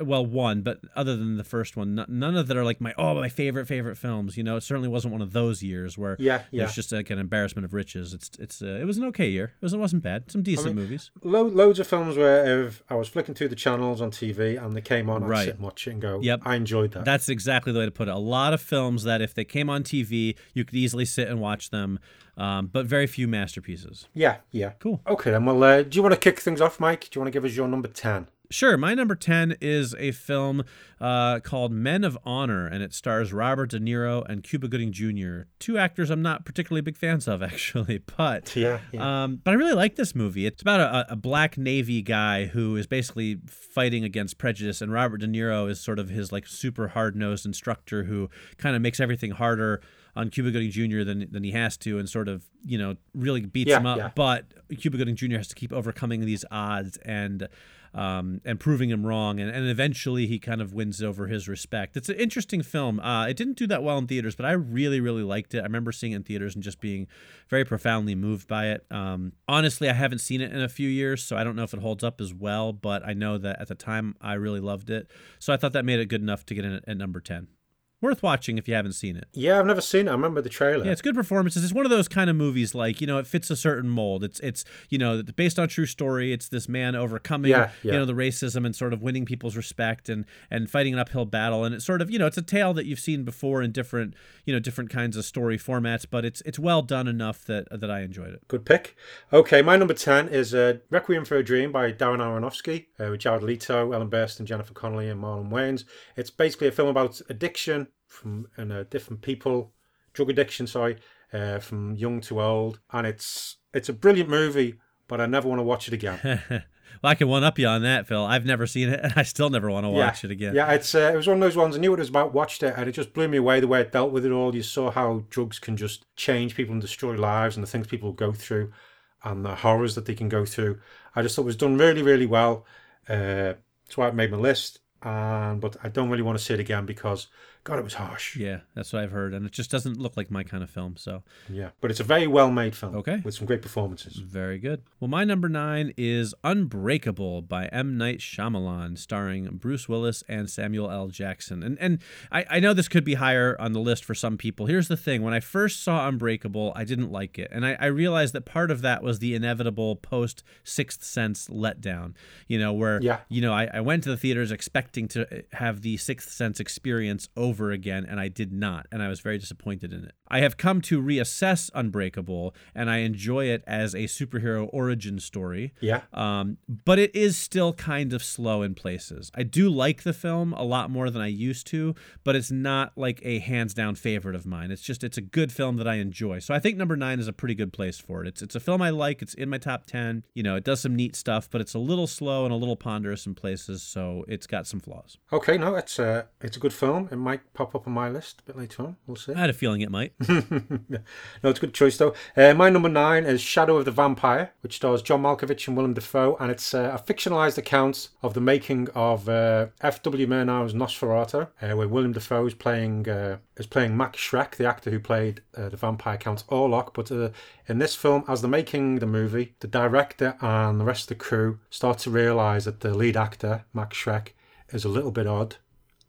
well, one, but other than the first one, none of that are like my oh, my favorite favorite films, you know. It certainly wasn't one of those years where Yeah, yeah. there's just like an embarrassment of riches. It's it's uh, it was an okay year. It wasn't wasn't bad. Some decent movies. lo- loads of films where if I was flicking through the channels on TV and they came on, I'd Right. sit and watch it and go, Yep. I enjoyed that. That's exactly the way to put it. A lot of films that if they came on TV, you could easily sit and watch them, um, but very few masterpieces. yeah, yeah. Cool. Okay, then. Well, uh, do you want to kick things off, Mike? Do you want to give us your number 10? Sure. My number 10 is a film uh, called Men of Honor, and it stars Robert De Niro and Cuba Gooding Jr., two actors I'm not particularly big fans of, actually. But Yeah, yeah. Um, but I really like this movie. It's about a, a black Navy guy who is basically fighting against prejudice, and Robert De Niro is sort of his like super hard nosed instructor who kind of makes everything harder on Cuba Gooding Jr. than than he has to, and sort of you know really beats Yeah, him up. yeah. But Cuba Gooding Jr. has to keep overcoming these odds and. Um, and proving him wrong, and, and eventually he kind of wins over his respect. It's an interesting film. Uh, it didn't do that well in theaters, but I really, really liked it. I remember seeing it in theaters and just being very profoundly moved by it. Um, honestly, I haven't seen it in a few years, so I don't know if it holds up as well, but I know that at the time I really loved it. So I thought that made it good enough to get in at, at number 10. Worth watching if you haven't seen it. yeah, I've never seen it. I remember the trailer. Yeah, it's good performances. It's one of those kind of movies like you know it fits a certain mold. It's it's you know based on true story. It's this man overcoming Yeah, yeah. you know the racism and sort of winning people's respect and and fighting an uphill battle. And it's sort of you know it's a tale that you've seen before in different you know different kinds of story formats, but it's it's well done enough that that I enjoyed it. Good pick. Okay, my number 10 is uh, Requiem for a Dream by Darren Aronofsky uh, with Jared Leto, Ellen Burstyn, Jennifer Connelly, and Marlon Wayans. It's basically a film about addiction from and, uh, different people, drug addiction, sorry, uh, from young to old. And it's it's a brilliant movie, but I never want to watch it again. Well, I can one up you on that, Phil. I've never seen it, and I still never want to watch yeah. it again. Yeah, it's uh, it was one of those ones. I knew what it was about, watched it, and it just blew me away the way it dealt with it all. You saw how drugs can just change people and destroy lives, and the things people go through, and the horrors that they can go through. I just thought it was done really, really well. Uh, that's why it made my list. And but I don't really want to see it again because God, it was harsh. Yeah, that's what I've heard, and it just doesn't look like my kind of film. So Yeah, but it's a very well made film. Okay. with some great performances. very good. Well, my number nine is Unbreakable by M. Night Shyamalan, starring Bruce Willis and Samuel L. Jackson. And and I, I know this could be higher on the list for some people. Here's the thing: when I first saw Unbreakable, I didn't like it, and I, I realized that part of that was the inevitable post Sixth Sense letdown. You know, where Yeah. you know I, I went to the theaters expecting to have the Sixth Sense experience over again, and I did not, and I was very disappointed in it. I have come to reassess Unbreakable, and I enjoy it as a superhero origin story. Yeah. Um, but it is still kind of slow in places. I do like the film a lot more than I used to, but it's not like a hands down favorite of mine. It's just it's a good film that I enjoy. So I think number nine is a pretty good place for it. It's it's a film I like. It's in my top ten. You know, it does some neat stuff, but it's a little slow and a little ponderous in places, so it's got some flaws. Okay, no, it's uh, it's a good film. It might pop up on my list a bit later on. We'll see. I had a feeling it might. No, it's a good choice though. Uh, my number nine is Shadow of the Vampire, which stars John Malkovich and Willem Dafoe, and it's uh, a fictionalized account of the making of uh, F.W. Murnau's Nosferatu, uh, where Willem Dafoe is playing uh, is playing Max Schreck, the actor who played uh, the vampire Count Orlok. But in this film, as they're making the movie, the director and the rest of the crew start to realize that the lead actor Max Schreck is a little bit odd,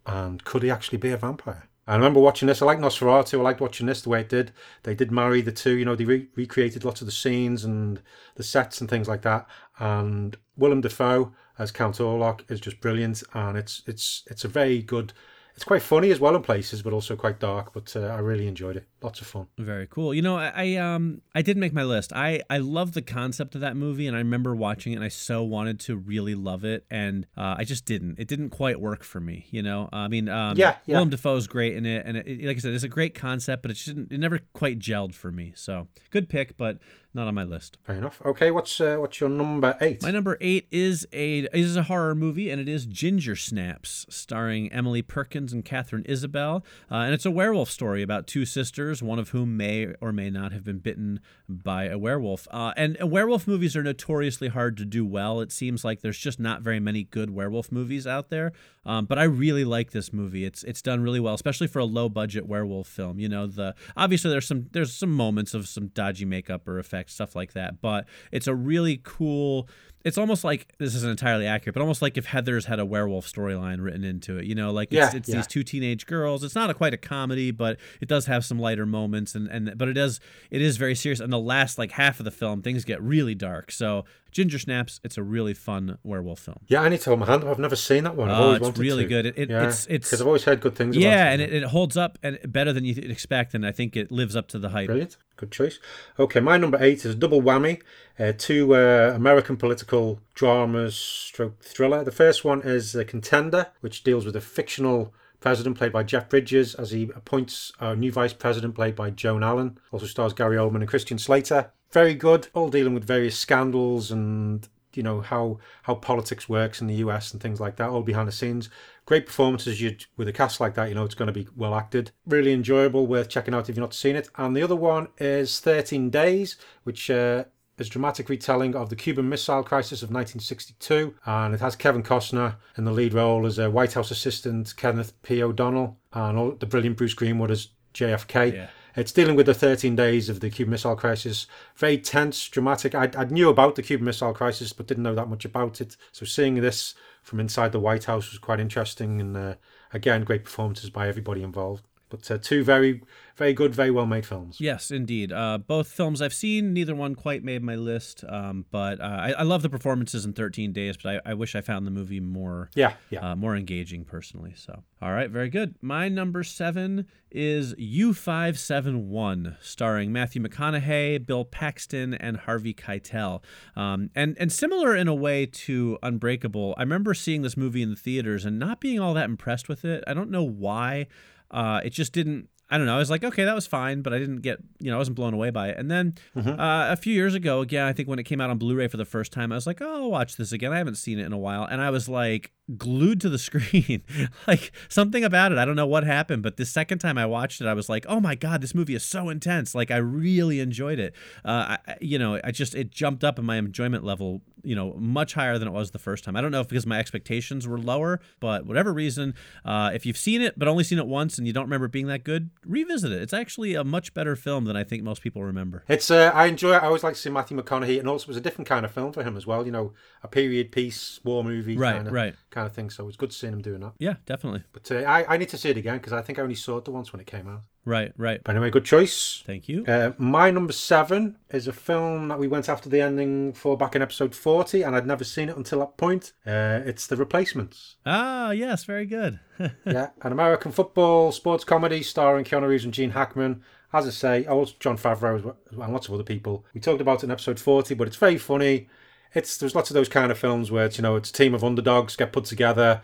and could he actually be a vampire? I remember watching this. I like Nosferatu. I liked watching this the way it did. They did marry the two. You know, they re- recreated lots of the scenes and the sets and things like that. And Willem Dafoe as Count Orlok is just brilliant. And it's it's it's a very good. It's quite funny as well in places, but also quite dark. But uh, I really enjoyed it. Lots of fun. Very cool. You know, I, I um I did make my list. I I love the concept of that movie, and I remember watching it, and I so wanted to really love it, and uh, I just didn't. It didn't quite work for me. You know, I mean, um, Yeah, yeah. Willem Dafoe's great in it, and it, it- like I said, it's a great concept, but it just didn't, it never quite gelled for me. So good pick, but not on my list. Fair enough. Okay, what's uh, what's your number eight? My number eight is a is a horror movie, and it is Ginger Snaps, starring Emily Perkins and Katharine Isabelle, uh, and it's a werewolf story about two sisters, one of whom may or may not have been bitten by a werewolf. Uh, and werewolf movies are notoriously hard to do well. It seems like there's just not very many good werewolf movies out there. Um, but I really like this movie. It's it's done really well, especially for a low budget werewolf film. You know, the obviously there's some there's some moments of some dodgy makeup or effects, stuff like that. But it's a really cool. It's almost like this isn't entirely accurate, but almost like if Heather's had a werewolf storyline written into it. You know, like it's, Yeah, it's yeah. these two teenage girls. It's not a, quite a comedy, but it does have some lighter moments, and and but it does it is very serious. And the last like half of the film, things get really dark. So Ginger Snaps, it's a really fun werewolf film. yeah, I need to hold my hand up. I've never seen that one. I've Oh, always it's really to. good. It- it- yeah, it's- it's- because I've always heard good things. about Yeah, and it, it holds up and better than you would expect, and I think it lives up to the hype. Brilliant. Good choice. Okay, my number eight is a double whammy. Uh, two uh, American political dramas stroke thriller. The first one is The Contender, which deals with a fictional president played by Jeff Bridges as he appoints a new vice president played by Joan Allen. Also stars Gary Oldman and Christian Slater. Very good. All dealing with various scandals and you know how how politics works in the US and things like that. All behind the scenes. Great performances. You with a cast like that, you know it's going to be well acted. Really enjoyable. Worth checking out if you've not seen it. And the other one is 13 Days, which. Uh, is a dramatic retelling of the Cuban Missile Crisis of 1962, and it has Kevin Costner in the lead role as a White House assistant, Kenneth P. O'Donnell, and all, the brilliant Bruce Greenwood as JFK. Yeah. It's dealing with the 13 days of the Cuban Missile Crisis. Very tense, dramatic. I, I knew about the Cuban Missile Crisis, but didn't know that much about it. So seeing this from inside the White House was quite interesting, and uh, again, great performances by everybody involved. But uh, two very, very good, very well made films. Yes, indeed. Uh, both films I've seen, neither one quite made my list. Um, but uh, I, I love the performances in 13 Days, but I, I wish I found the movie more Yeah, yeah. uh, more engaging personally. So, all right, very good. My number seven is U571, starring Matthew McConaughey, Bill Paxton, and Harvey Keitel. Um, and and similar in a way to Unbreakable. I remember seeing this movie in the theaters and not being all that impressed with it. I don't know why. Uh, it just didn't. I don't know. I was like, okay, that was fine, but I didn't get, you know, I wasn't blown away by it. And then Mm-hmm. uh, a few years ago, again, I think when it came out on Blu-ray for the first time, I was like, oh, I'll watch this again. I haven't seen it in a while, and I was like glued to the screen, like something about it. I don't know what happened, but the second time I watched it, I was like, oh my god, this movie is so intense. Like I really enjoyed it. Uh, I, you know, I just it jumped up in my enjoyment level you know much higher than it was the first time. I don't know if because my expectations were lower, but whatever reason, uh, if you've seen it but only seen it once and you don't remember it being that good, revisit it. It's actually a much better film than I think most people remember. It's uh, I enjoy it. I always like to see Matthew McConaughey, and also it was a different kind of film for him as well. You know, a period piece, war movie, Right, kind of, right. Kind of thing. So it was good seeing him doing that. Yeah, definitely. But uh, I, I need to see it again because I think I only saw it the once when it came out. Right, right. But anyway, good choice. Thank you. Uh, my number seven is a film that we went after the ending for back in episode 40, and I'd never seen it until that point. Uh, it's The Replacements. Ah, yes, very good. yeah, an American football sports comedy starring Keanu Reeves and Gene Hackman. As I say, also Jon Favreau and lots of other people. We talked about it in episode 40, but it's very funny. It's There's lots of those kind of films where it's, you know, it's a team of underdogs get put together,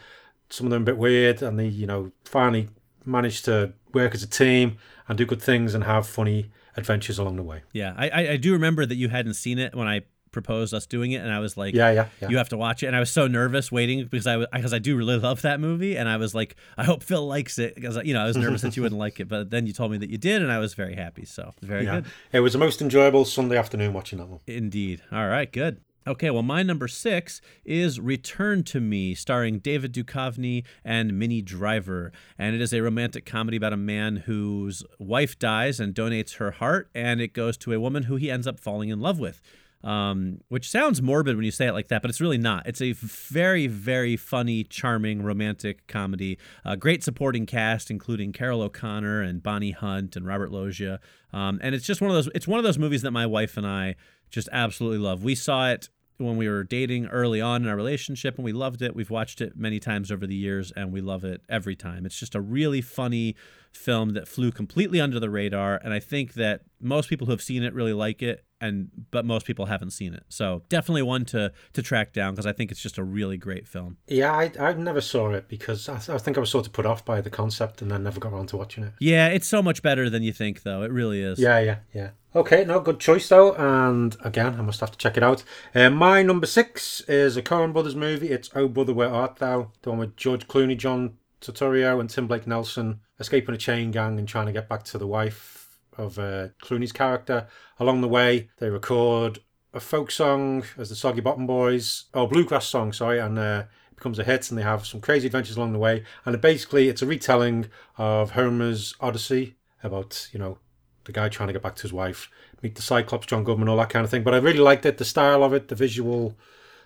some of them a bit weird, and they, you know, finally manage to work as a team and do good things and have funny adventures along the way. yeah, I, I do remember that you hadn't seen it when I proposed us doing it, and I was like, Yeah, yeah, yeah. you have to watch it. And I was so nervous waiting because I was because I do really love that movie, and I was like, I hope Phil likes it because you know I was nervous that you wouldn't like it, but then you told me that you did, and I was very happy. So very yeah. good, It was the most enjoyable Sunday afternoon watching that one. indeed. All right, good. Okay, well, my number six is Return to Me, starring David Duchovny and Minnie Driver. And it is a romantic comedy about a man whose wife dies and donates her heart, and it goes to a woman who he ends up falling in love with. Um, which sounds morbid when you say it like that, but it's really not. It's a very, very funny, charming, romantic comedy. A great supporting cast, including Carroll O'Connor and Bonnie Hunt and Robert Loggia. Um, and it's just one of those. It's one of those movies that my wife and I just absolutely love. We saw it when we were dating early on in our relationship and we loved it. We've watched it many times over the years and we love it every time. It's just a really funny film that flew completely under the radar and I think that most people who have seen it really like it and but most people haven't seen it. So definitely one to to track down because I think it's just a really great film. Yeah, I, I never saw it because I, I think I was sort of put off by the concept and then never got around to watching it. Yeah, it's so much better than you think though. It really is. Yeah, yeah, yeah. Okay, no, good choice though. And again, I must have to check it out. Uh, my number six is a Coen Brothers movie. It's Oh Brother, Where Art Thou? The one with George Clooney, John Turturro, and Tim Blake Nelson escaping a chain gang and trying to get back to the wife of uh, Clooney's character. Along the way, they record a folk song as the Soggy Bottom Boys, or bluegrass song, sorry, and uh, it becomes a hit. And they have some crazy adventures along the way. And it basically, it's a retelling of Homer's Odyssey about you know the guy trying to get back to his wife, meet the Cyclops, John Goodman, all that kind of thing. But I really liked it, the style of it, the visual,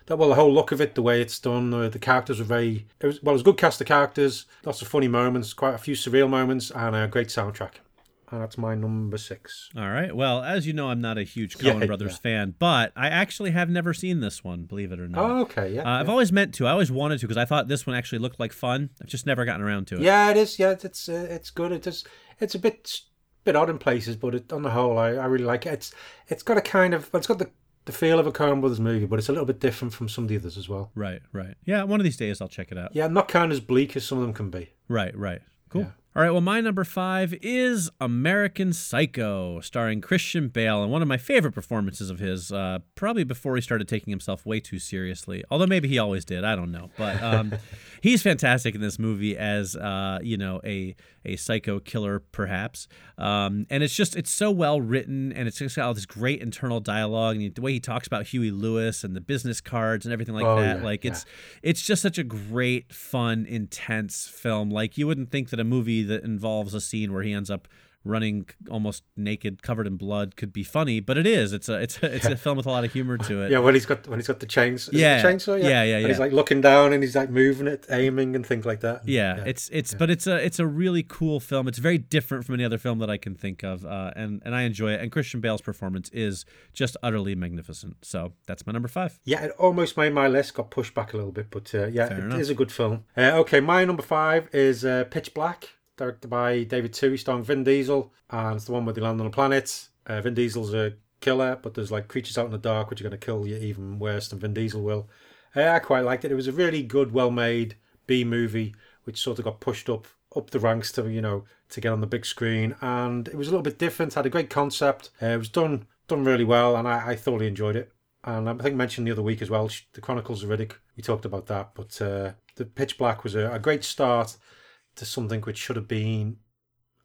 that well, the whole look of it, the way it's done. The characters were very, it was well, it was a good cast of characters, lots of funny moments, quite a few surreal moments, and a great soundtrack. And that's my number six. All right. Well, as you know, I'm not a huge Coen Yeah, Brothers yeah. fan, but I actually have never seen this one, believe it or not. Oh, okay, yeah. Uh, I've always meant to. I always wanted to because I thought this one actually looked like fun. I've just never gotten around to it. yeah, it is. Yeah, it's uh, it's good. It is. It's a bit bit odd in places, but it, on the whole, I, I really like it. It's it's got a kind of it's got the the feel of a Coen Brothers movie, but it's a little bit different from some of the others as well. Right, right. Yeah, one of these days I'll check it out. Yeah, not kind of as bleak as some of them can be. Right, right. Cool. All right, well, my number five is American Psycho, starring Christian Bale, and one of my favorite performances of his, uh, probably before he started taking himself way too seriously. Although maybe he always did, I don't know. But um, he's fantastic in this movie as, uh, you know, a a psycho killer, perhaps. Um, and it's just it's so well written, and it's just got all this great internal dialogue, and the way he talks about Huey Lewis and the business cards and everything like Oh, that. yeah, like yeah. it's it's just such a great, fun, intense film. Like you wouldn't think that a movie that involves a scene where he ends up running almost naked, covered in blood, could be funny, but it is. It's a it's a, it's a film with a lot of humor to it. Yeah, when he's got when he's got the chains, Yeah. the chainsaw. Yeah, yeah, And he's like looking down and he's like moving it, aiming and things like that. Yeah, it's it's but it's a it's a really cool film. It's very different from any other film that I can think of, uh, and and I enjoy it. And Christian Bale's performance is just utterly magnificent. So that's my number five. Yeah, it almost made my list. Got pushed back a little bit, but uh, yeah, Fair it enough. is a good film. Uh, okay, my number five is uh, Pitch Black, directed by David Twohy, starring Vin Diesel, and it's the one where they land on a planet. Uh, Vin Diesel's a killer, but there's like creatures out in the dark which are going to kill you even worse than Vin Diesel will. Uh, I quite liked it. It was a really good, well-made B movie, which sort of got pushed up up the ranks to you know to get on the big screen, and it was a little bit different. Had a great concept. Uh, it was done done really well, and I, I thoroughly enjoyed it. And I think I mentioned the other week as well, the Chronicles of Riddick. We talked about that, but uh, the Pitch Black was a, a great start to something which should have been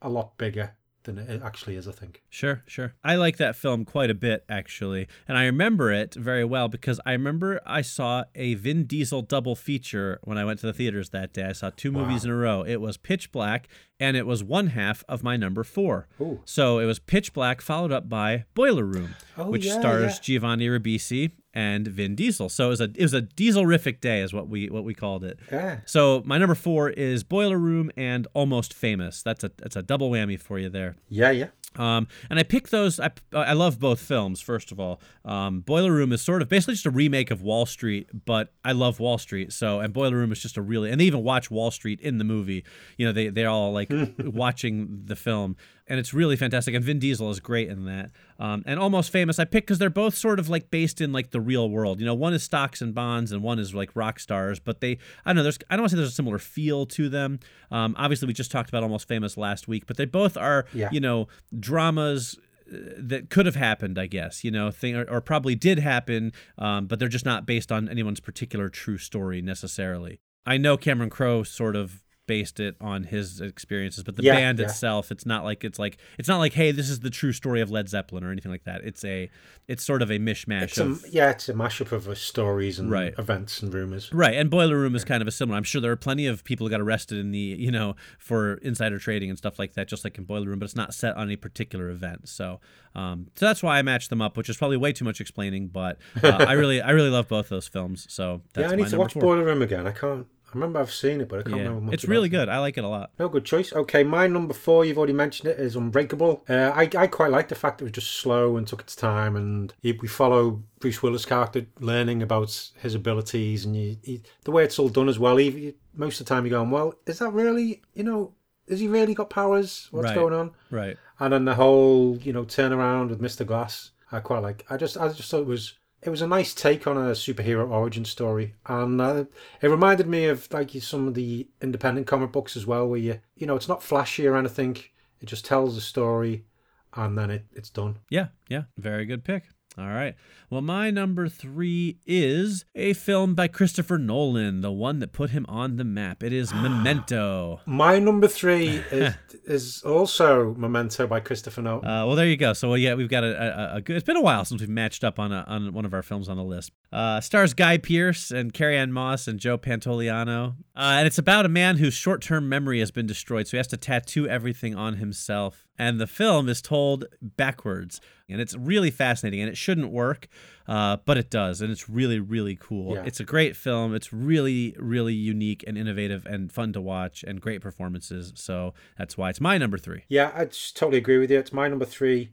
a lot bigger than it actually is, I think. Sure, sure. I like that film quite a bit, actually. And I remember it very well because I remember I saw a Vin Diesel double feature when I went to the theaters that day. I saw two movies in a row. It was Pitch Black and it was one half of my number four. Ooh. So it was Pitch Black followed up by Boiler Room, Oh, which yeah, stars yeah. Giovanni Ribisi and Vin Diesel. So it was a it was a Dieselrific day, is what we what we called it. Yeah. So my number four is Boiler Room and Almost Famous. That's a that's a double whammy for you there. Yeah, yeah. Um, and I picked those. I, I love both films. First of all, um, Boiler Room is sort of basically just a remake of Wall Street, but I love Wall Street. So, and Boiler Room is just a really, and they even watch Wall Street in the movie. You know, they they're all like watching the film, and it's really fantastic. And Vin Diesel is great in that. Um, and Almost Famous, I picked because they're both sort of like based in like the real world. You know, one is stocks and bonds, and one is like rock stars. But they, I don't know. There's, I don't want to say there's a similar feel to them. Um, obviously, we just talked about Almost Famous last week, but they both are, Yeah. you know, dramas uh, that could have happened, I guess, you know, thing or, or probably did happen, um, but they're just not based on anyone's particular true story necessarily. I know Cameron Crowe sort of based it on his experiences, but the Yeah, band yeah. itself, it's not like it's like it's not like, hey, this is the true story of Led Zeppelin or anything like that. It's a it's sort of a mishmash It's a, of yeah, it's a mashup of uh, stories and Right. events and rumors. Right, and Boiler Room is kind of a similar. I'm sure there are plenty of people who got arrested in the, you know, for insider trading and stuff like that, just like in Boiler Room, but it's not set on any particular event. So, um, so that's why I matched them up, which is probably way too much explaining, but uh, I really, I really love both those films. So that's yeah, I need to watch four. Boiler Room again. I can't. I remember I've seen it, but I can't Yeah, remember much. it's really it. good. I like it a lot. No, good choice. Okay, my number four, you've already mentioned it, is Unbreakable. Uh, I, I quite like the fact it was just slow and took its time, and we follow Bruce Willis' character learning about his abilities, and you, you, the way it's all done as well. Even, you- most of the time, you're going, well, is that really, you know, has he really got powers? What's Right. going on? Right. And then the whole, you know, turnaround with Mr. Glass, I quite like. I just, I just thought it was, it was a nice take on a superhero origin story, and uh, it reminded me of like some of the independent comic books as well, where you, you know, it's not flashy or anything. It just tells a story, and then it, it's done. Yeah, yeah, very good pick. All right. Well, my number three is a film by Christopher Nolan, the one that put him on the map. It is Memento. My number three is is also Memento by Christopher Nolan. Uh, well, there you go. So, yeah, we've got a, a, a good. It's been a while since we've matched up on a, on one of our films on the list. Uh, stars Guy Pearce and Carrie-Anne Moss and Joe Pantoliano, uh, and it's about a man whose short-term memory has been destroyed, so he has to tattoo everything on himself. And the film is told backwards, and it's really fascinating. And it shouldn't work, uh, but it does, and it's really, really cool. Yeah. It's a great film. It's really, really unique and innovative and fun to watch, and great performances. So that's why it's my number three. Yeah, I just totally agree with you. It's my number three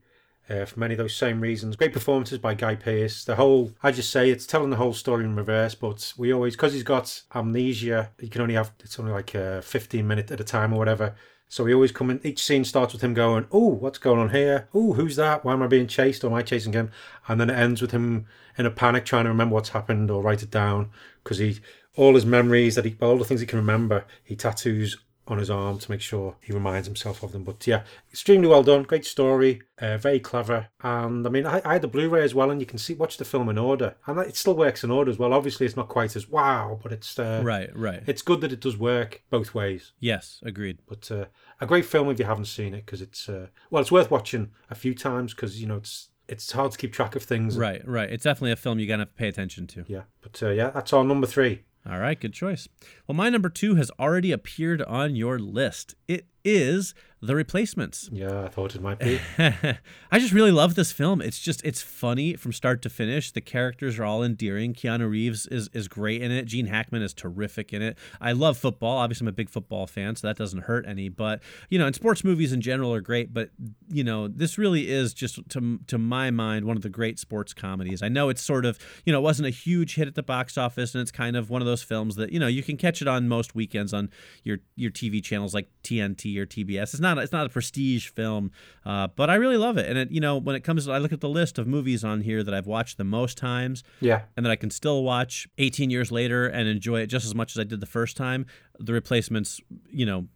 uh, for many of those same reasons. Great performances by Guy Pearce. The whole, I just say it's telling the whole story in reverse, but we always, because he's got amnesia, he can only have, it's only like uh, 15 minutes at a time or whatever. So he always come in, each scene starts with him going, Oh, what's going on here? Oh, who's that? Why am I being chased? Or am I chasing him? And then it ends with him in a panic trying to remember what's happened or write it down because he, all his memories that he, all the things he can remember, he tattoos on his arm to make sure he reminds himself of them. But yeah, extremely well done, great story, uh, very clever. And I mean, I, I had the Blu-ray as well, and you can see watch the film in order, and it still works in order as well. Obviously, it's not quite as wow, but it's uh, Right, right. It's good that it does work both ways. Yes, agreed. But uh, a great film if you haven't seen it because it's uh, well, it's worth watching a few times because you know it's it's hard to keep track of things. Right, right. It's definitely a film you're gonna have to pay attention to. Yeah, but uh, yeah, that's our number three. All right, good choice. Well, my number two has already appeared on your list. It is The Replacements. Yeah, I thought it might be. I just really love this film. It's just it's funny from start to finish. The characters are all endearing. Keanu Reeves is is great in it. Gene Hackman is terrific in it. I love football. Obviously, I'm a big football fan, so that doesn't hurt any. But you know, and sports movies in general are great. But you know, this really is just to to my mind one of the great sports comedies. I know it's sort of you know it wasn't a huge hit at the box office, and it's kind of one of those films that you know you can catch it on most weekends on your your TV channels like TNT or TBS. It's not it's not a prestige film, uh, but I really love it. And it you know when it comes, to, I look at the list of movies on here that I've watched the most times, Yeah, and that I can still watch 18 years later and enjoy it just as much as I did the first time. The replacements, you know,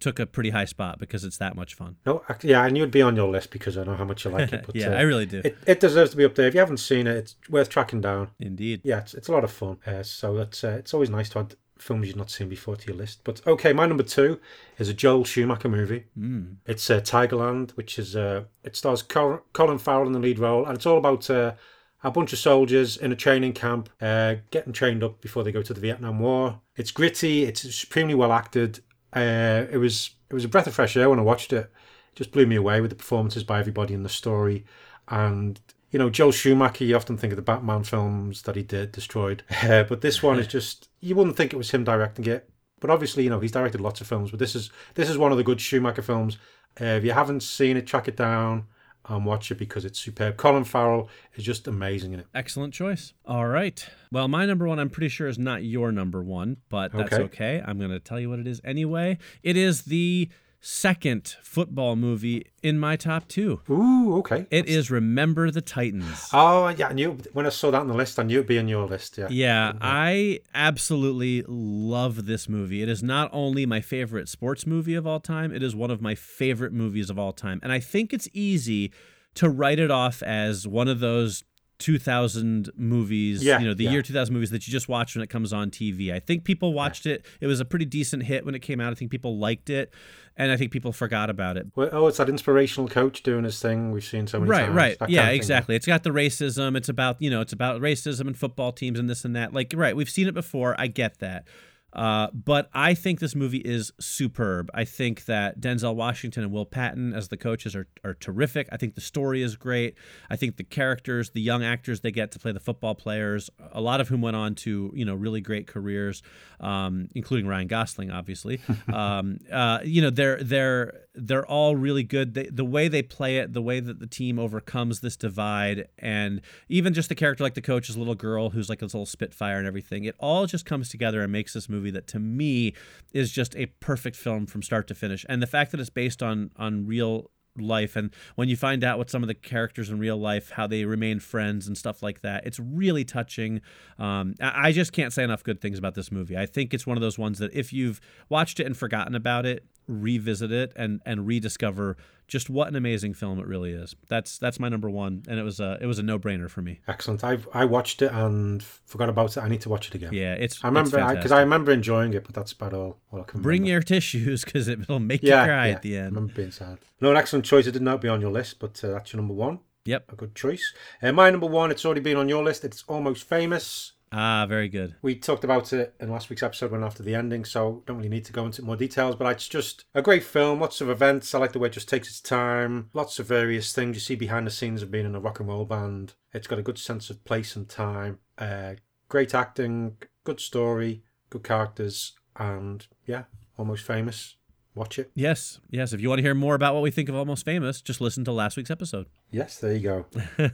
took a pretty high spot because it's that much fun. No, ac- yeah, knew it'd be on your list because I know how much you like it. But, yeah, uh, I really do. It, it deserves to be up there. If you haven't seen it, it's worth tracking down. Indeed. Yeah, it's, it's a lot of fun. Uh, so that's uh, it's always nice to add films you've not seen before to your list. But okay, my number two is a Joel Schumacher movie. Mm. It's uh, Tigerland, which is uh, it stars Col- Colin Farrell in the lead role, and it's all about uh, a bunch of soldiers in a training camp uh, getting trained up before they go to the Vietnam War. It's gritty. It's supremely well acted. Uh, it was it was a breath of fresh air when I watched it. It just blew me away with the performances by everybody in the story, and you know Joel Schumacher. You often think of the Batman films that he did, destroyed, uh, but this one is just you wouldn't think it was him directing it. But obviously, you know he's directed lots of films. But this is this is one of the good Schumacher films. Uh, if you haven't seen it, track it down and watch it because it's superb. Colin Farrell is just amazing in it. Excellent choice. All right. Well, my number one, I'm pretty sure, is not your number one, but that's Okay. okay. I'm going to tell you what it is anyway. It is the second football movie in my top two. Ooh, okay. It is Remember the Titans. Oh, yeah. I knew when I saw that on the list, I knew it'd be on your list. Yeah. Yeah, I absolutely love this movie. It is not only my favorite sports movie of all time, it is one of my favorite movies of all time. And I think it's easy to write it off as one of those 2000 movies, Yeah, you know, the yeah. year 2000 movies that you just watch when it comes on TV. I think people watched it. It was a pretty decent hit when it came out. I think people liked it, and I think people forgot about it. Well, oh, it's that inspirational coach doing his thing we've seen so many right times. right that yeah exactly it's got the racism it's about you know it's about racism and football teams and this and that like right we've seen it before i get that uh, but I think this movie is superb. I think that Denzel Washington and Will Patton as the coaches are, are terrific. I think the story is great. I think the characters, the young actors they get to play the football players, a lot of whom went on to you know really great careers, um, including Ryan Gosling, obviously. um, uh, you know they're they're they're all really good. They, the way they play it, the way that the team overcomes this divide, and even just the character like the coach's little girl who's like this little spitfire and everything, it all just comes together and makes this movie that to me is just a perfect film from start to finish. And the fact that it's based on on real life and when you find out what some of the characters in real life how they remain friends and stuff like that it's really touching um, I I just can't say enough good things about this movie i think it's one of those ones that if you've watched it and forgotten about it revisit it and and rediscover just what an amazing film it really is that's that's my number one and it was a it was a no-brainer for me Excellent. I I watched it and forgot about it. I need to watch it again. yeah it's I remember because I, remember enjoying it, but that's about all, all I can bring remember. your tissues because it'll make yeah, you cry yeah, at the I end remember being sad. No, an excellent choice. It did not be on your list, but uh, that's your number one. yep A good choice. Uh, my number one. It's already been on your list. It's almost famous. Ah very good We talked about it in last week's episode when after the ending, so don't really need to go into more details. But it's just a great film. Lots of events. I like the way it just takes its time. Lots of various things you see behind the scenes of being in a rock and roll band. It's got a good sense of place and time. Uh, great acting, good story, good characters, and yeah, almost famous. Watch it. yes yes if you want to hear more about what we think of almost famous just listen to last week's episode Yes, there you go.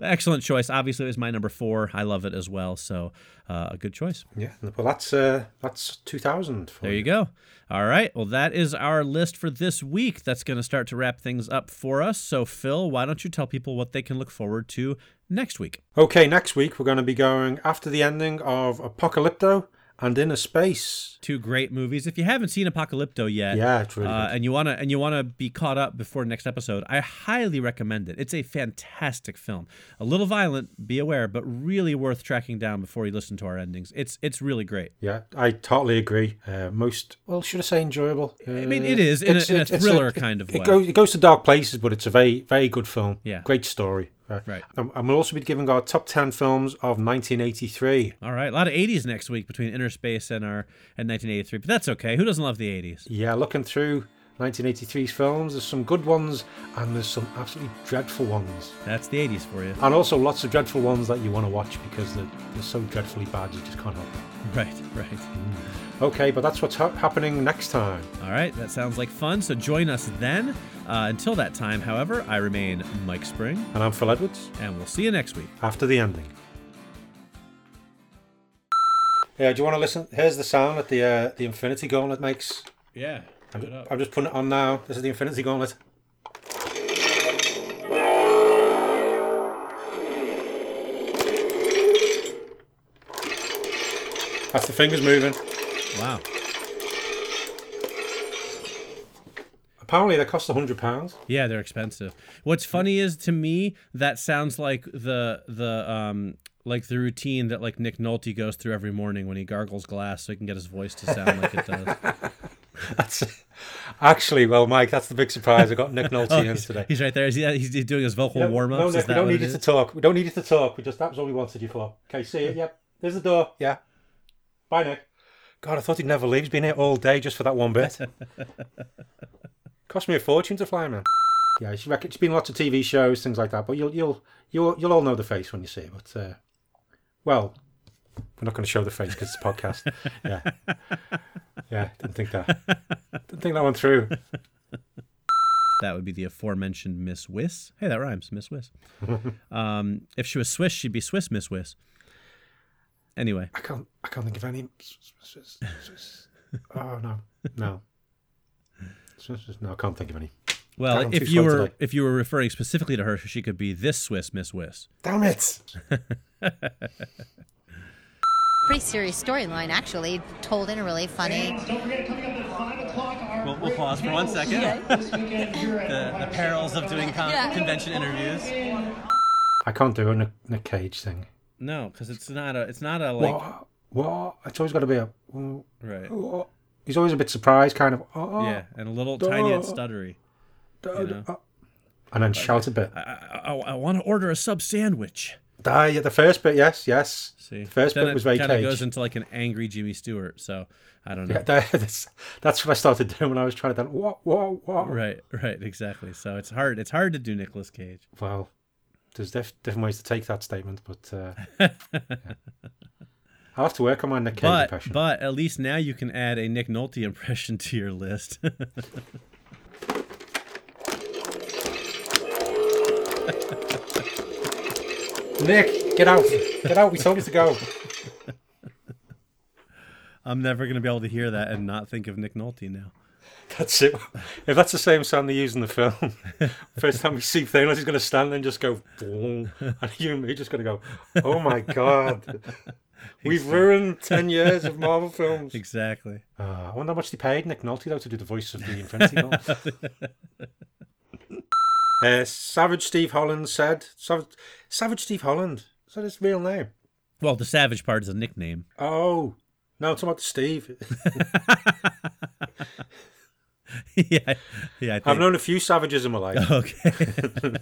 Excellent choice. Obviously, it was my number four. I love it as well. So, uh, a good choice. Yeah, well, that's uh, that's two thousand. There you go. All right. Well, that is our list for this week. That's going to start to wrap things up for us. So, Phil, why don't you tell people what they can look forward to next week? Okay, next week we're going to be going after the ending of Apocalypto and Innerspace. Two great movies. If you haven't seen Apocalypto yet, Yeah, it's really uh, and you wanna and you wanna be caught up before next episode, I highly recommend it. It's a fantastic film. A little violent, be aware, but really worth tracking down before you listen to our endings. It's it's really great. Yeah, I totally agree. Uh, most, well, should I say enjoyable? Uh, I mean, it is in a- in a thriller kind of it way. Goes, it goes to dark places, but it's a very, very good film. Yeah. Great story. Uh, Right. And, and we'll also be giving our top 10 films of 1983. All right, a lot of 80s next week between Innerspace and our and 1983, but that's okay. Who doesn't love the 80s? Yeah, looking through 1983's films, there's some good ones and there's some absolutely dreadful ones. That's the 80s for you. And also lots of dreadful ones that you want to watch because they're, they're so dreadfully bad you just can't help it. Right, right. Okay, but that's what's ha- happening next time. All right, that sounds like fun. So join us then. Uh, until that time, however, I remain Mike Spring, And I'm Phil Edwards. and we'll see you next week. after the ending. Yeah, do you want to listen? Here's the sound that the uh, the Infinity Gauntlet makes. Yeah. I'm, I'm just putting it on now. This is the Infinity Gauntlet. That's the fingers moving. Wow. Apparently, they cost a hundred pounds. Yeah, they're expensive. What's funny is to me that sounds like the the um like the routine that like Nick Nolte goes through every morning when he gargles glass so he can get his voice to sound like it does. That's actually well, Mike. That's the big surprise. I got Nick Nolte Oh, in today. he's right there. Is he, he's, he's doing his vocal Yeah, warm ups. No, Nick, we don't need it you to talk. We don't need you to talk. We just that was all we wanted you for. Okay, see you. Yep. There's the door. Yeah. Bye, Nick. God, I thought he'd never leave. He's been here all day just for that one bit. Cost me a fortune to fly, man. Yeah, it's been lots of TV shows, things like that. But you'll you'll you'll you'll all know the face when you see it. But uh, well, we're not going to show the face because it's a podcast. yeah, yeah. Didn't think that. Didn't think that one through. That would be the aforementioned Miss Wyss. Hey, that rhymes, Miss Wyss. um, if she was Swiss, she'd be Swiss Miss Wyss. Anyway, I can't. I can't think of any. Oh no, no. No, I can't think of any. well, if you were today. if you were referring specifically to her, she could be this Swiss Miss Wyss. Damn it! Pretty serious storyline, actually, told in a really funny. We'll, we'll pause for one second. the, the perils of doing con- Yeah. convention interviews. I can't do a Nick, Nick Cage thing. No, because it's not a it's not a like what? What? It's always got to be a. oh, right. oh. He's always a bit surprised, kind of. Oh, oh, Yeah, and a little tiny and stuttery. duh, you know. duh, and then shout a bit. I, I, I want to order a sub sandwich. Ah, yeah, the first bit, yes, yes. See, The first bit was very kind of goes into like an angry Jimmy Stewart. So I don't know. Yeah, that- that's, that's what I started doing when I was trying to. do What? What? What? Right, right, exactly. So it's hard. It's hard to do Nicolas Cage. Well, there's def- different ways to take that statement, but uh, yeah. I'll have to work on my Nick Cage But impression. but at least now you can add a Nick Nolte impression to your list. Nick, get out! Get out! We told you to go. I'm never gonna be able to hear that and not think of Nick Nolte now. That's it. If that's the same sound they use in the film, first time we see Thanos, he's going to stand there and just go, boom, and you and me just going to go, oh my god, we've ruined ten years of Marvel films. Exactly. Uh, I wonder how much they paid Nick Nolte though to do the voice of the Infinity Gauntlet. Uh, Savage Steve Holland said, Savage, Savage Steve Holland. Is that his real name? Well, the Savage part is a nickname. Oh, no, it's about Steve. yeah, yeah. I've known a few savages in my life. Okay.